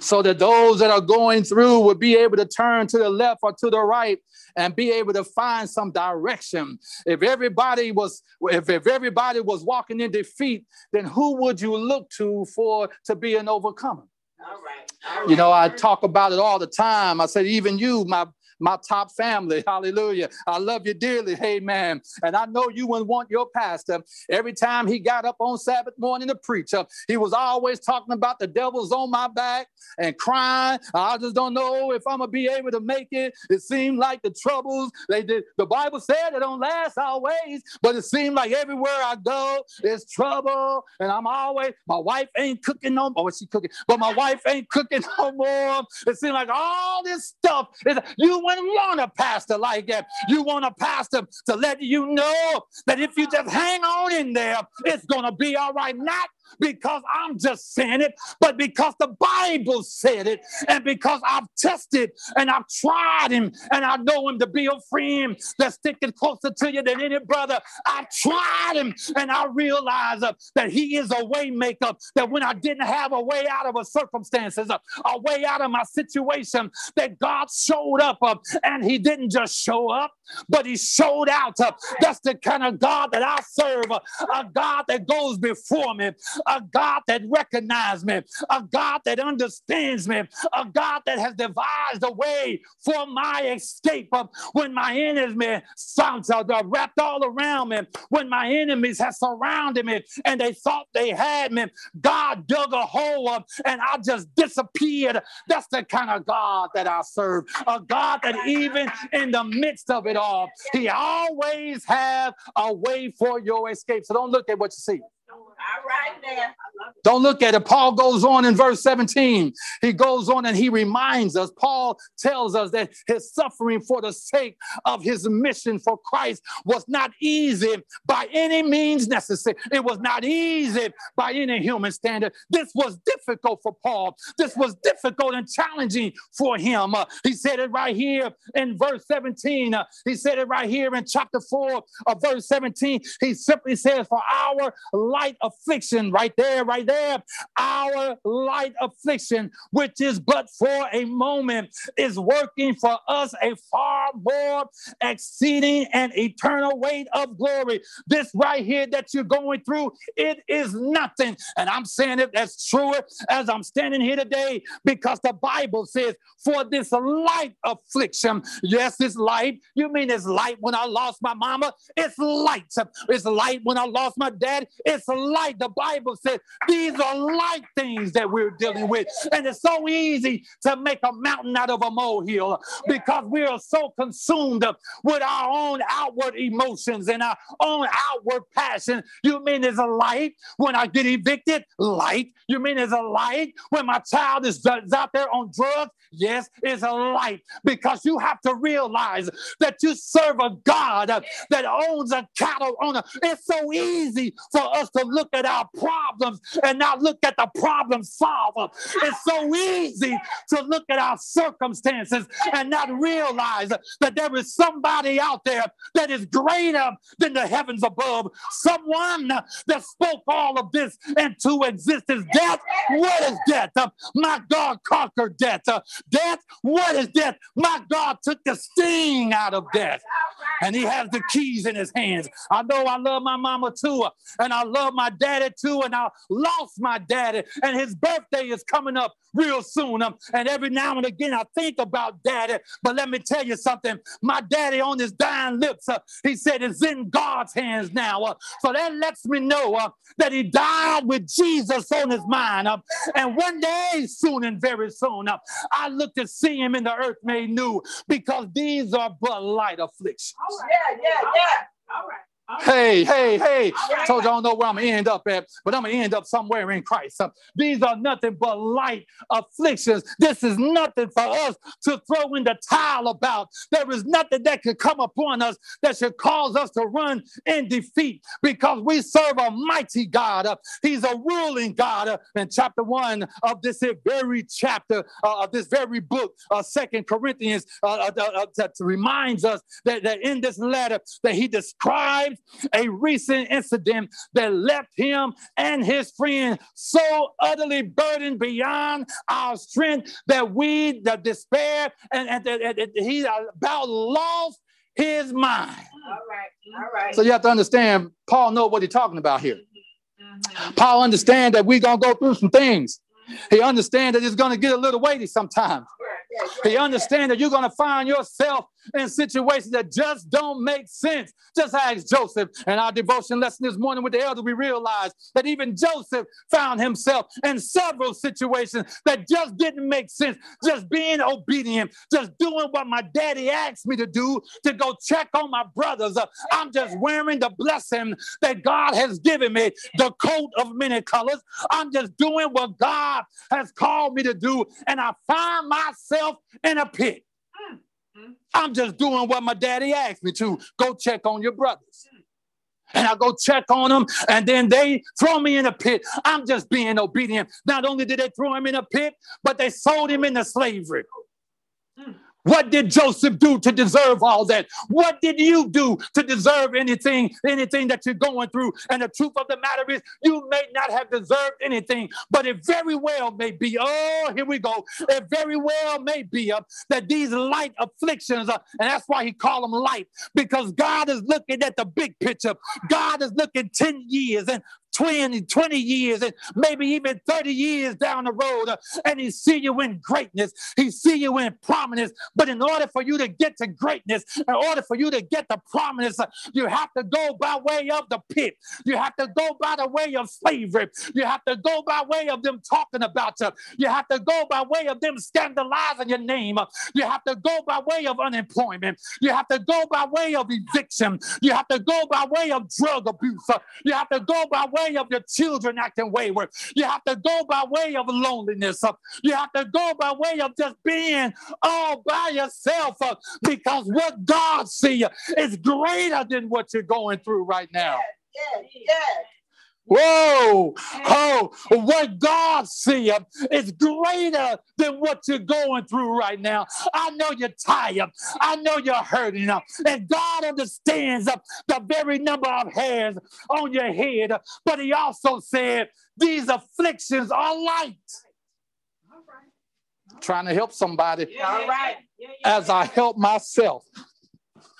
So that those that are going through will be able to turn to the left or to the right and be able to find some direction. If everybody was if, if everybody was walking in defeat, then who would you look to for to be an overcomer? All right. All You know, I talk about it all the time. I said, even you, my my top family, *laughs* hallelujah. I love you dearly, amen. And I know you wouldn't want your pastor. Every time he got up on Sabbath morning to preach, uh, he was always talking about the devil's on my back and crying. I just don't know if I'm gonna be able to make it. It seemed like the troubles they did. The Bible said it don't last always, but it seemed like everywhere I go, there's trouble. And I'm always my wife ain't cooking no more. She cooking, but my wife ain't cooking *laughs* no more. It seemed like all this stuff is you wouldn't want a pastor like that. You want a pastor to let you know that if you just hang on in there, it's gonna be all right. Not because I'm just saying it, but because the Bible said it, and because I've tested and I've tried him, and I know him to be a friend that's sticking closer to you than any brother. I've tried him, and I realize uh, that he is a way maker. That when I didn't have a way out of a circumstances, uh, a way out of my situation, that God showed up, uh, and he didn't just show up, but he showed out. uh, that's the kind of God that I serve, uh, a God that goes before me, a God that recognizes me, a God that understands me, a God that has devised a way for my escape uh, when my enemies sounds are wrapped all around me, when my enemies have surrounded me and they thought they had me. God dug a hole up and I just disappeared. That's the kind of God that I serve, a God that even in the midst of it all, He always have a way for your escape. So don't look at what you see. Right now. Don't look at it. Paul goes on in verse 17. He goes on and he reminds us, Paul tells us that his suffering for the sake of his mission for Christ was not easy by any means necessary. It was not easy by any human standard. This was difficult for Paul. This was difficult and challenging for him. Uh, he said it right here in verse 17. Uh, he said it right here in chapter 4 of verse 17. He simply says, For our light affliction, right there, right there, our light affliction, which is but for a moment, is working for us a far more exceeding and eternal weight of glory. This right here that you're going through, it is nothing. And I'm saying it as true as I'm standing here today because the Bible says, For this light affliction, yes, it's light. You mean it's light when I lost my mama? It's light. It's light when I lost my dad. It's light. The Bible says These are light things that we're dealing with. And it's so easy to make a mountain out of a molehill because we are so consumed with our own outward emotions and our own outward passion. You mean there's a light when I get evicted? Light. You mean there's a light when my child is, is out there on drugs? Yes, it's a light because you have to realize that you serve a God that owns a cattle owner. It's so easy for us to look at our problems and not look at the problem solver. It's so easy to look at our circumstances and not realize that there is somebody out there that is greater than the heavens above. Someone that spoke all of this into existence. Death, what is death? My God conquered death. Death, what is death? My God took the sting out of death. And he has the keys in his hands. I know I love my mama too, and I love my daddy too, and I lost my daddy, and his birthday is coming up real soon. Um, and every now and again, I think about daddy. But let me tell you something my daddy on his dying lips, uh, he said, it's in God's hands now. Uh, so that lets me know uh, that he died with Jesus on his mind. Uh, and one day, soon and very soon, uh, I look to see him in the earth made new because these are but light afflictions. Yeah, yeah, yeah. All right. Hey, hey, hey. I told you I don't know where I'm going to end up at, but I'm going to end up somewhere in Christ. Uh, these are nothing but light afflictions. This is nothing for us to throw in the towel about. There is nothing that could come upon us that should cause us to run in defeat because we serve a mighty God. Uh, he's a ruling God. Uh, in chapter one of this very chapter uh, of this very book, uh, Second Corinthians, uh, that reminds us that, that in this letter that he describes a recent incident that left him and his friend so utterly burdened beyond our strength that we, the despair, and, and, and, and he about lost his mind. All right, all right. So you have to understand, Paul know what he's talking about here. Mm-hmm. Paul understand that we're gonna go through some things. He understand that it's gonna get a little weighty sometimes. He understand that you're gonna find yourself in situations that just don't make sense. Just ask Joseph. And our devotion lesson this morning with the elder, we realized that even Joseph found himself in several situations that just didn't make sense. Just being obedient, just doing what my daddy asked me to do to go check on my brothers. I'm just wearing the blessing that God has given me, the coat of many colors. I'm just doing what God has called me to do. And I find myself in a pit. Mm. I'm just doing what my daddy asked me to. Go check on your brothers. And I go check on them, and then they throw me in a pit. I'm just being obedient. Not only did they throw him in a pit, but they sold him into slavery. What did Joseph do to deserve all that? What did you do to deserve anything, anything that you're going through? And the truth of the matter is, you may not have deserved anything, but it very well may be. Oh, here we go. It very well may be uh, that these light afflictions, uh, and that's why he called them light, because God is looking at the big picture. God is looking 10 years and 20, 20 years and maybe even 30 years down the road uh, and he see you in greatness. He see you in prominence. But in order for you to get to greatness in order for you to get the prominence uh, you have to go by way of the pit. You have to go by the way of slavery. You have to go by way of them talking about you. You have to go by way of them scandalizing your name. You have to go by way of unemployment. You have to go by way of eviction. You have to go by way of drug abuse. You have to go by way way of your children acting wayward. You have to go by way of loneliness. You have to go by way of just being all by yourself uh, because what God sees is greater than what you're going through right now. Yes, yes. Whoa! Oh, what God sees is greater than what you're going through right now. I know you're tired. I know you're hurting. And God understands the very number of hairs on your head. But He also said, These afflictions are light. Trying to help somebody. All right. As I help myself.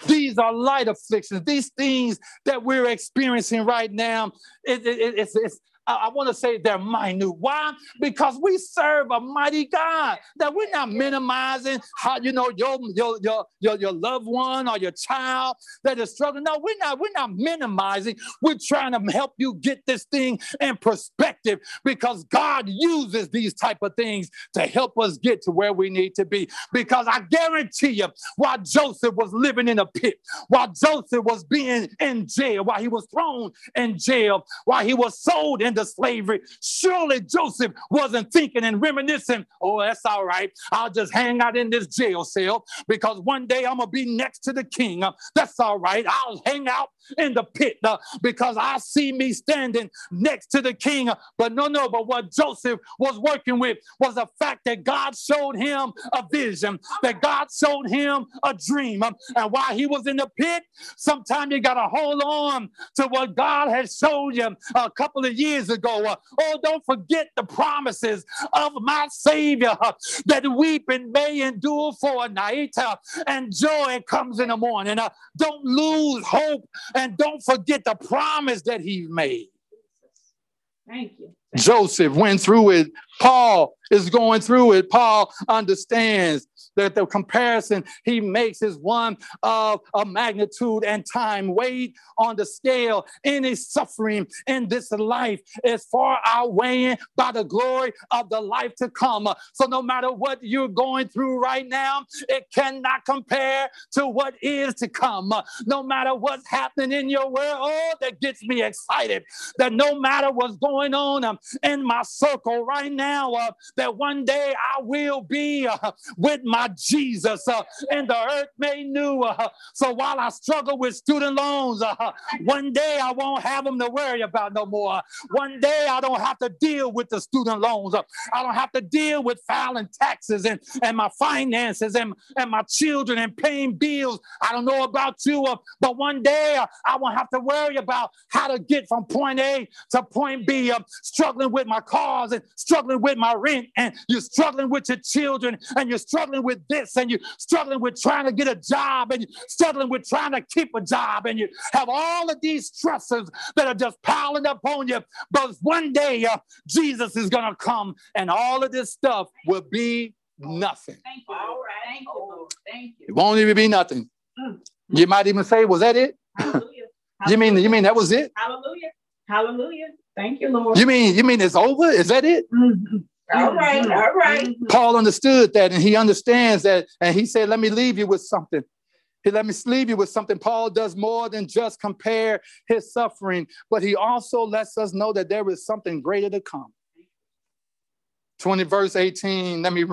These are light afflictions. These things that we're experiencing right now, it, it, it's, it's I, I want to say they're minute. Why? Because we serve a mighty God. That we're not minimizing how you know your your your your, your loved one or your child that is struggling. No, we're not. We're not minimizing. We're trying to help you get this thing in perspective because God uses these type of things to help us get to where we need to be. Because I guarantee you, while Joseph was living in a pit, while Joseph was being in jail, while he was thrown in jail, while he was sold into slavery, surely Joseph wasn't thinking and reminiscing, oh, that's all right. I'll just hang out in this jail cell because one day I'm going to be next to the king. That's all right. I'll hang out in the pit uh, because I see me standing next to the king. But no, no, but what Joseph was working with was the fact that God showed him a vision, that God showed him a dream. And while he was in the pit, sometimes you got to hold on to what God has showed you a couple of years ago. Uh, oh, don't forget the promises of my Savior uh, that weeping may endure for a night uh, and joy comes in the morning. Don't lose hope and don't forget the promise that he made. Thank you. Joseph went through it. Paul is going through it. Paul understands the comparison he makes is one of a magnitude and time. Weighed on the scale, any suffering in this life is far outweighing by the glory of the life to come. So no matter what you're going through right now, it cannot compare to what is to come. No matter what's happening in your world, oh, that gets me excited. That no matter what's going on um, in my circle right now, uh, that one day I will be uh, with my Jesus uh, and the earth made new. Uh, so while I struggle with student loans, uh, one day I won't have them to worry about no more. One day I don't have to deal with the student loans. I don't have to deal with filing taxes and, and my finances and, and my children and paying bills. I don't know about you, but one day I won't have to worry about how to get from point A to point B. I'm struggling with my cars and struggling with my rent, and you're struggling with your children, and you're struggling with this, and you're struggling with trying to get a job, and you're struggling with trying to keep a job, and you have all of these stresses that are just piling up on you. But one day, uh, Jesus is going to come, and all of this stuff will be nothing. Thank you. All right. Thank you, Lord. Thank you. It won't even be nothing. Mm. You might even say, "Was that it?" Hallelujah. *laughs* You mean you mean that was it? Hallelujah. Hallelujah. Thank you, Lord. You mean you mean it's over? Is that it? Mhm. All right. All right. Mhm. Paul understood that and he understands that. And he said, Let me leave you with something. He let me leave you with something. Paul does more than just compare his suffering, but he also lets us know that there is something greater to come. 20 verse 18. Let me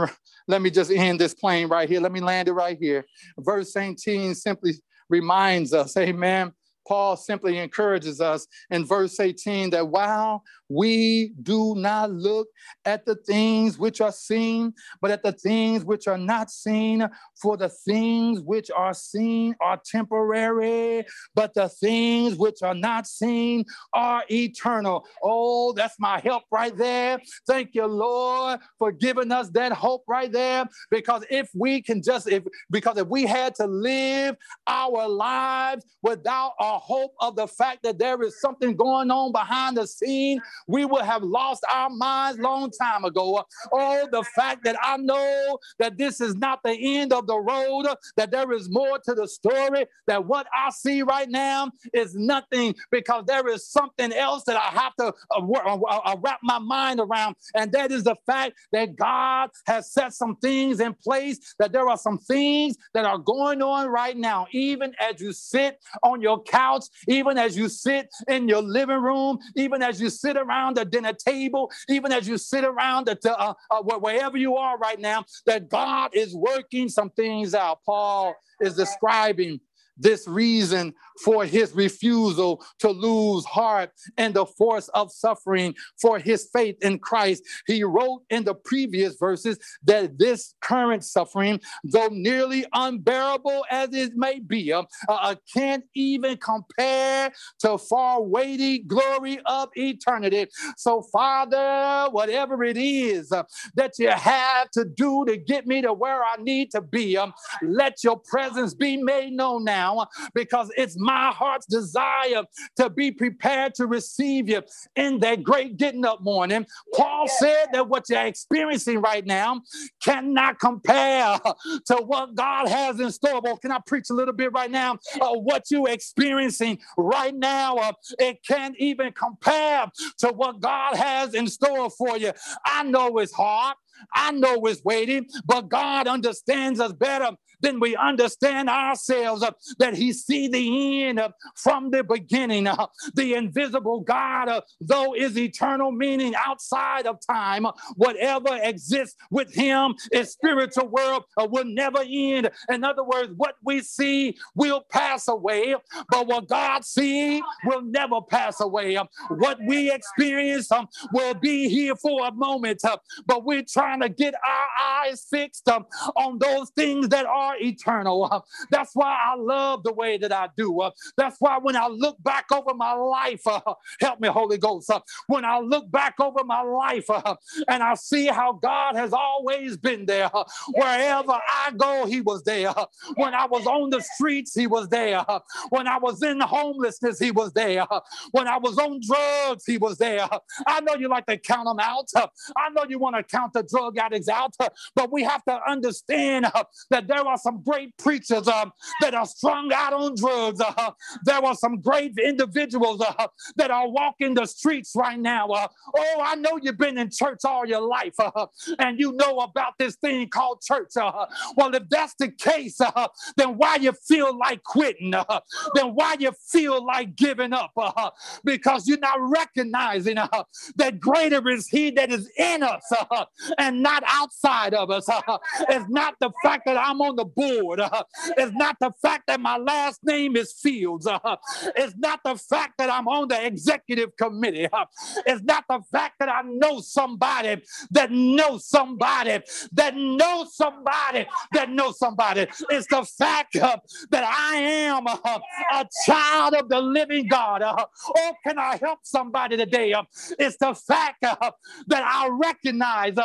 let me just end this plane right here. Let me land it right here. Verse 18 simply reminds us, amen. Paul simply encourages us in verse 18 that while we do not look at the things which are seen, but at the things which are not seen, for the things which are seen are temporary, but the things which are not seen are eternal. Oh, that's my help right there. Thank you, Lord, for giving us that hope right there. Because if we can just, if because if we had to live our lives without a hope of the fact that there is something going on behind the scene, we would have lost our minds long time ago. Oh, the fact that I know that this is not the end of the road, that there is more to the story, that what I see right now is nothing because there is something else that I have to uh, wor- uh, uh, wrap my mind around, and that is the fact that God has set some things in place, that there are some things that are going on right now, even as you sit on your couch, even as you sit in your living room, even as you sit around the dinner table, even as you sit around the, uh, uh, wherever you are right now, that God is working some things out. Paul is describing this reason for his refusal to lose heart and the force of suffering for his faith in Christ. He wrote in the previous verses that this current suffering, though nearly unbearable as it may be, uh, uh, can't even compare to far weighty glory of eternity. So, Father, whatever it is uh, that you have to do to get me to where I need to be, um, let your presence be made known now now because it's my heart's desire to be prepared to receive you in that great getting up morning. Paul said that what you're experiencing right now cannot compare to what God has in store. Well, can I preach a little bit right now? Uh, what you're experiencing right now, uh, it can't even compare to what God has in store for you. I know it's hard. I know it's waiting, but God understands us better than we understand ourselves. Uh, that He see the end uh, from the beginning. Uh, the invisible God, though is eternal, meaning outside of time. whatever exists with Him is spiritual world will never end. In other words, what we see will pass away, but what God sees will never pass away. What we experience um, will be here for a moment, but we're trying to get our eyes fixed um, on those things that are eternal. Uh, that's why I love the way that I do. Uh, that's why when I look back over my life, uh, help me, Holy Ghost. Uh, when I look back over my life uh, and I see how God has always been there, uh, wherever I go, He was there. When I was on the streets, He was there. When I was in homelessness, He was there. When I was on drugs, He was there. I know you like to count them out. I know you want to count the drug addicts out, but we have to understand that there are some great preachers um, that are strung out on drugs. Uh, there are some great individuals uh, that are walking the streets right now. Uh, oh, I know you've been in church all your life uh, and you know about this thing called church. Uh, well, if that's the case, uh, then why you feel like quitting? Uh, then why you feel like giving up? Uh, because you're not recognizing uh, that greater is He that is in us uh, and not outside of us. Uh, it's not the fact that I'm on the board. Uh, *laughs* it's not the fact that my last name is Fields. Uh, *laughs* it's not the fact that I'm on the executive committee. Uh, *laughs* it's not the fact that I know somebody that knows somebody that knows somebody that knows somebody. It's the fact uh, that I am uh, a child of the living God. Uh, oh, can I help somebody today? Uh, it's the fact that I recognize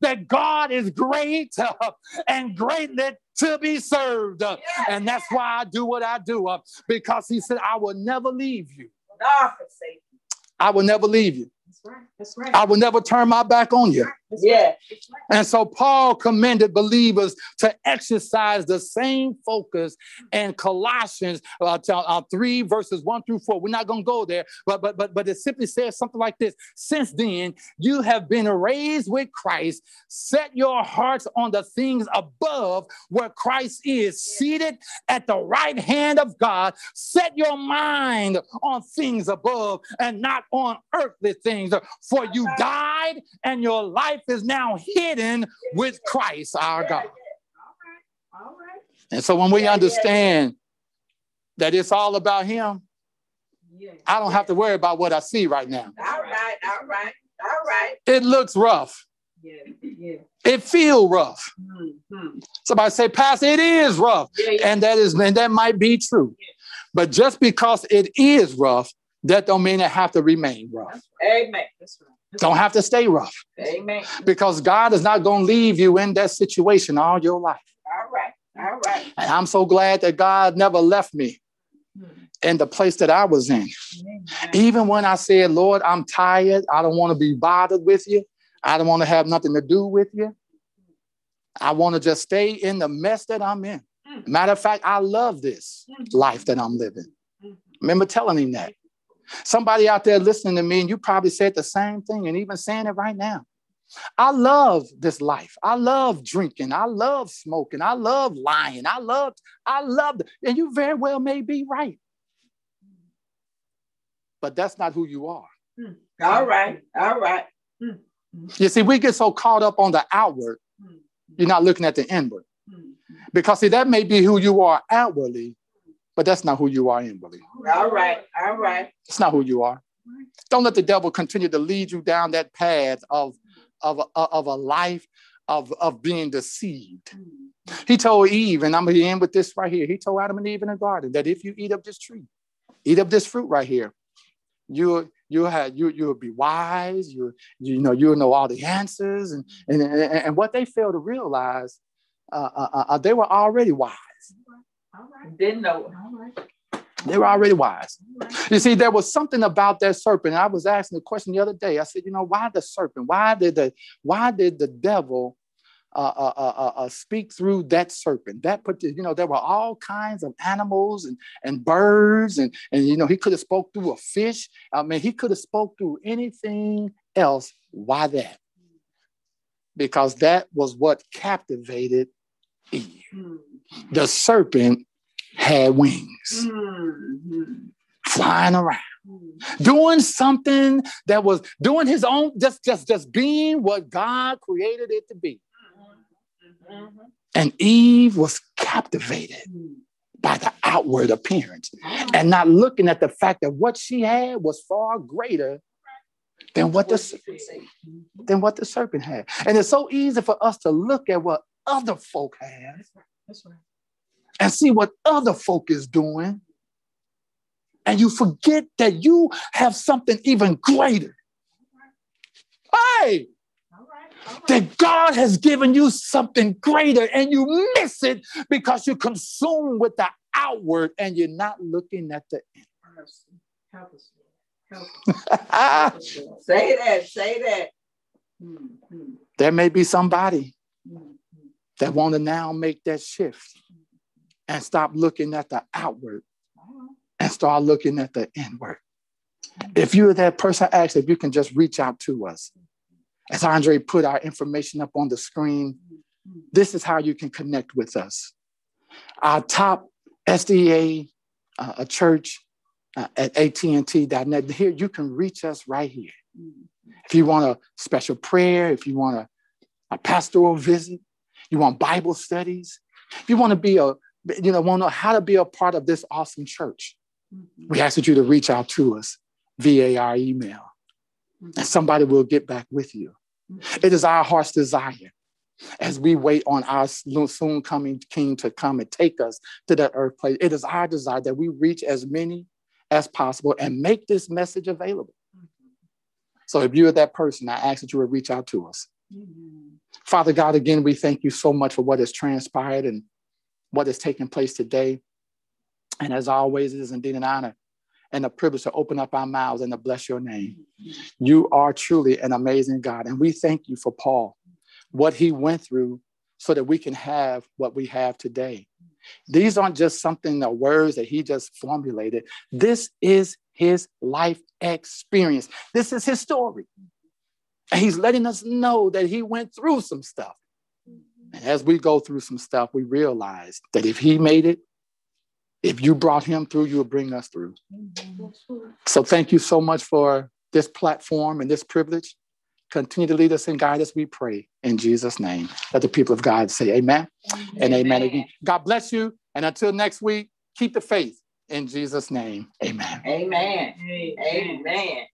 that God is great and greatly to be served. Uh, and that's why I do what I do uh, because He said, I will never leave you. God forsake you. I will never leave you. That's right. That's right. I will never turn my back on you. Yeah. And so Paul commended believers to exercise the same focus in Colossians uh, to- uh, 3 verses 1 through 4. We're not going to go there, but, but, but, but it simply says something like this. Since then, you have been raised with Christ. Set your hearts on the things above where Christ is seated at the right hand of God. Set your mind on things above and not on earthly things. For you died and your life is now hidden with Christ our God. All right. All right. And so when we understand that it's all about Him, I don't have to worry about what I see right now. All right. All right. All right. It looks rough. Yeah. Yeah. It feel rough. Mm-hmm. Somebody say, Pastor, it is rough. Yeah. And that is and that might be true. But just because it is rough, that don't mean it have to remain rough. Amen. That's right. Don't have to stay rough Amen. because God is not going to leave you in that situation all your life. All right. All right. And I'm so glad that God never left me Mhm. in the place that I was in. Amen. Even when I said, Lord, I'm tired, I don't want to be bothered with you, I don't want to have nothing to do with you. I want to just stay in the mess that I'm in. Mm. Matter of fact, I love this Mhm. life that I'm living. Remember telling him that. Somebody out there listening to me, and you probably said the same thing, and even saying it right now. I love this life. I love drinking. I love smoking. I love lying. I love, I love, and you very well may be right. But that's not who you are. Hmm. All right. All right. Hmm. You see, we get so caught up on the outward, Mhm. you're not looking at the inward. Hmm. Because see, that may be who you are outwardly, but that's not who you are inwardly. All right. All right. It's not who you are. Don't let the devil continue to lead you down that path of, of, a- of a life of, of being deceived. He told Eve, and I'm going to end with this right here. He told Adam and Eve in the garden that if you eat up this tree, eat up this fruit right here, you you have you you'll be wise. You you know you'll know all the answers, and and and, and what they fail to realize, uh, uh, uh, they were already wise. All right. Didn't know. All right. They were already wise. You see, there was something about that serpent. I was asking the question the other day. I said, you know, why the serpent? Why did the why did the devil uh, uh, uh, uh, speak through that serpent? That put, you know, there were all kinds of animals and, and birds, and and you know, he could have spoke through a fish. I mean, he could have spoke through anything else. Why that? Because that was what captivated Eve. Mm-hmm. The serpent had wings Mm-hmm. flying around doing something that was doing his own just just just being what god created it to be. Mm-hmm. and eve was captivated by the outward appearance and not looking at the fact that what she had was far greater than what the than what the serpent had. And it's so easy for us to look at what other folk have That's right. and see what other folk is doing. And you forget that you have something even greater. Hey, All right. All right. that God has given you something greater and you miss it because you're consumed with the outward and you're not looking at the Mercy. Help us, Lord. Help Ah, us, *laughs* Say that. Say that. Mhm. there may be somebody. That want to now make that shift and stop looking at the outward and start looking at the inward. If you're that person, I ask if you can just reach out to us. As Andre put our information up on the screen, this is how you can connect with us. Our top SDA, uh, a church uh, at AT&T.net. Here, you can reach us right here. If you want a special prayer, if you want a, a pastoral visit, you want Bible studies, if you want to be a, you know, want to know how to be a part of this awesome church, Mhm. we ask that you to reach out to us via our email, mm-hmm. and somebody will get back with you. Mm-hmm. It is our heart's desire as we wait on our soon coming King to come and take us to that earth place. It is our desire that we reach as many as possible and make this message available. Mm-hmm. So if you're that person, I ask that you would reach out to us. Father God, again, we thank you so much for what has transpired and what is taking place today. And as always, it is indeed an honor and a privilege to open up our mouths and to bless your name. You are truly an amazing God. And we thank you for Paul, what he went through so that we can have what we have today. These aren't just something, the words that he just formulated. This is his life experience. This is his story. And he's letting us know that he went through some stuff. And as we go through some stuff, we realize that if he made it, if you brought him through, you'll bring us through. So thank you so much for this platform and this privilege. Continue to lead us and guide us, we pray. In Jesus' name. Let the people of God say amen and amen again. God bless you. And until next week, keep the faith. In Jesus' name, amen. Amen. Amen.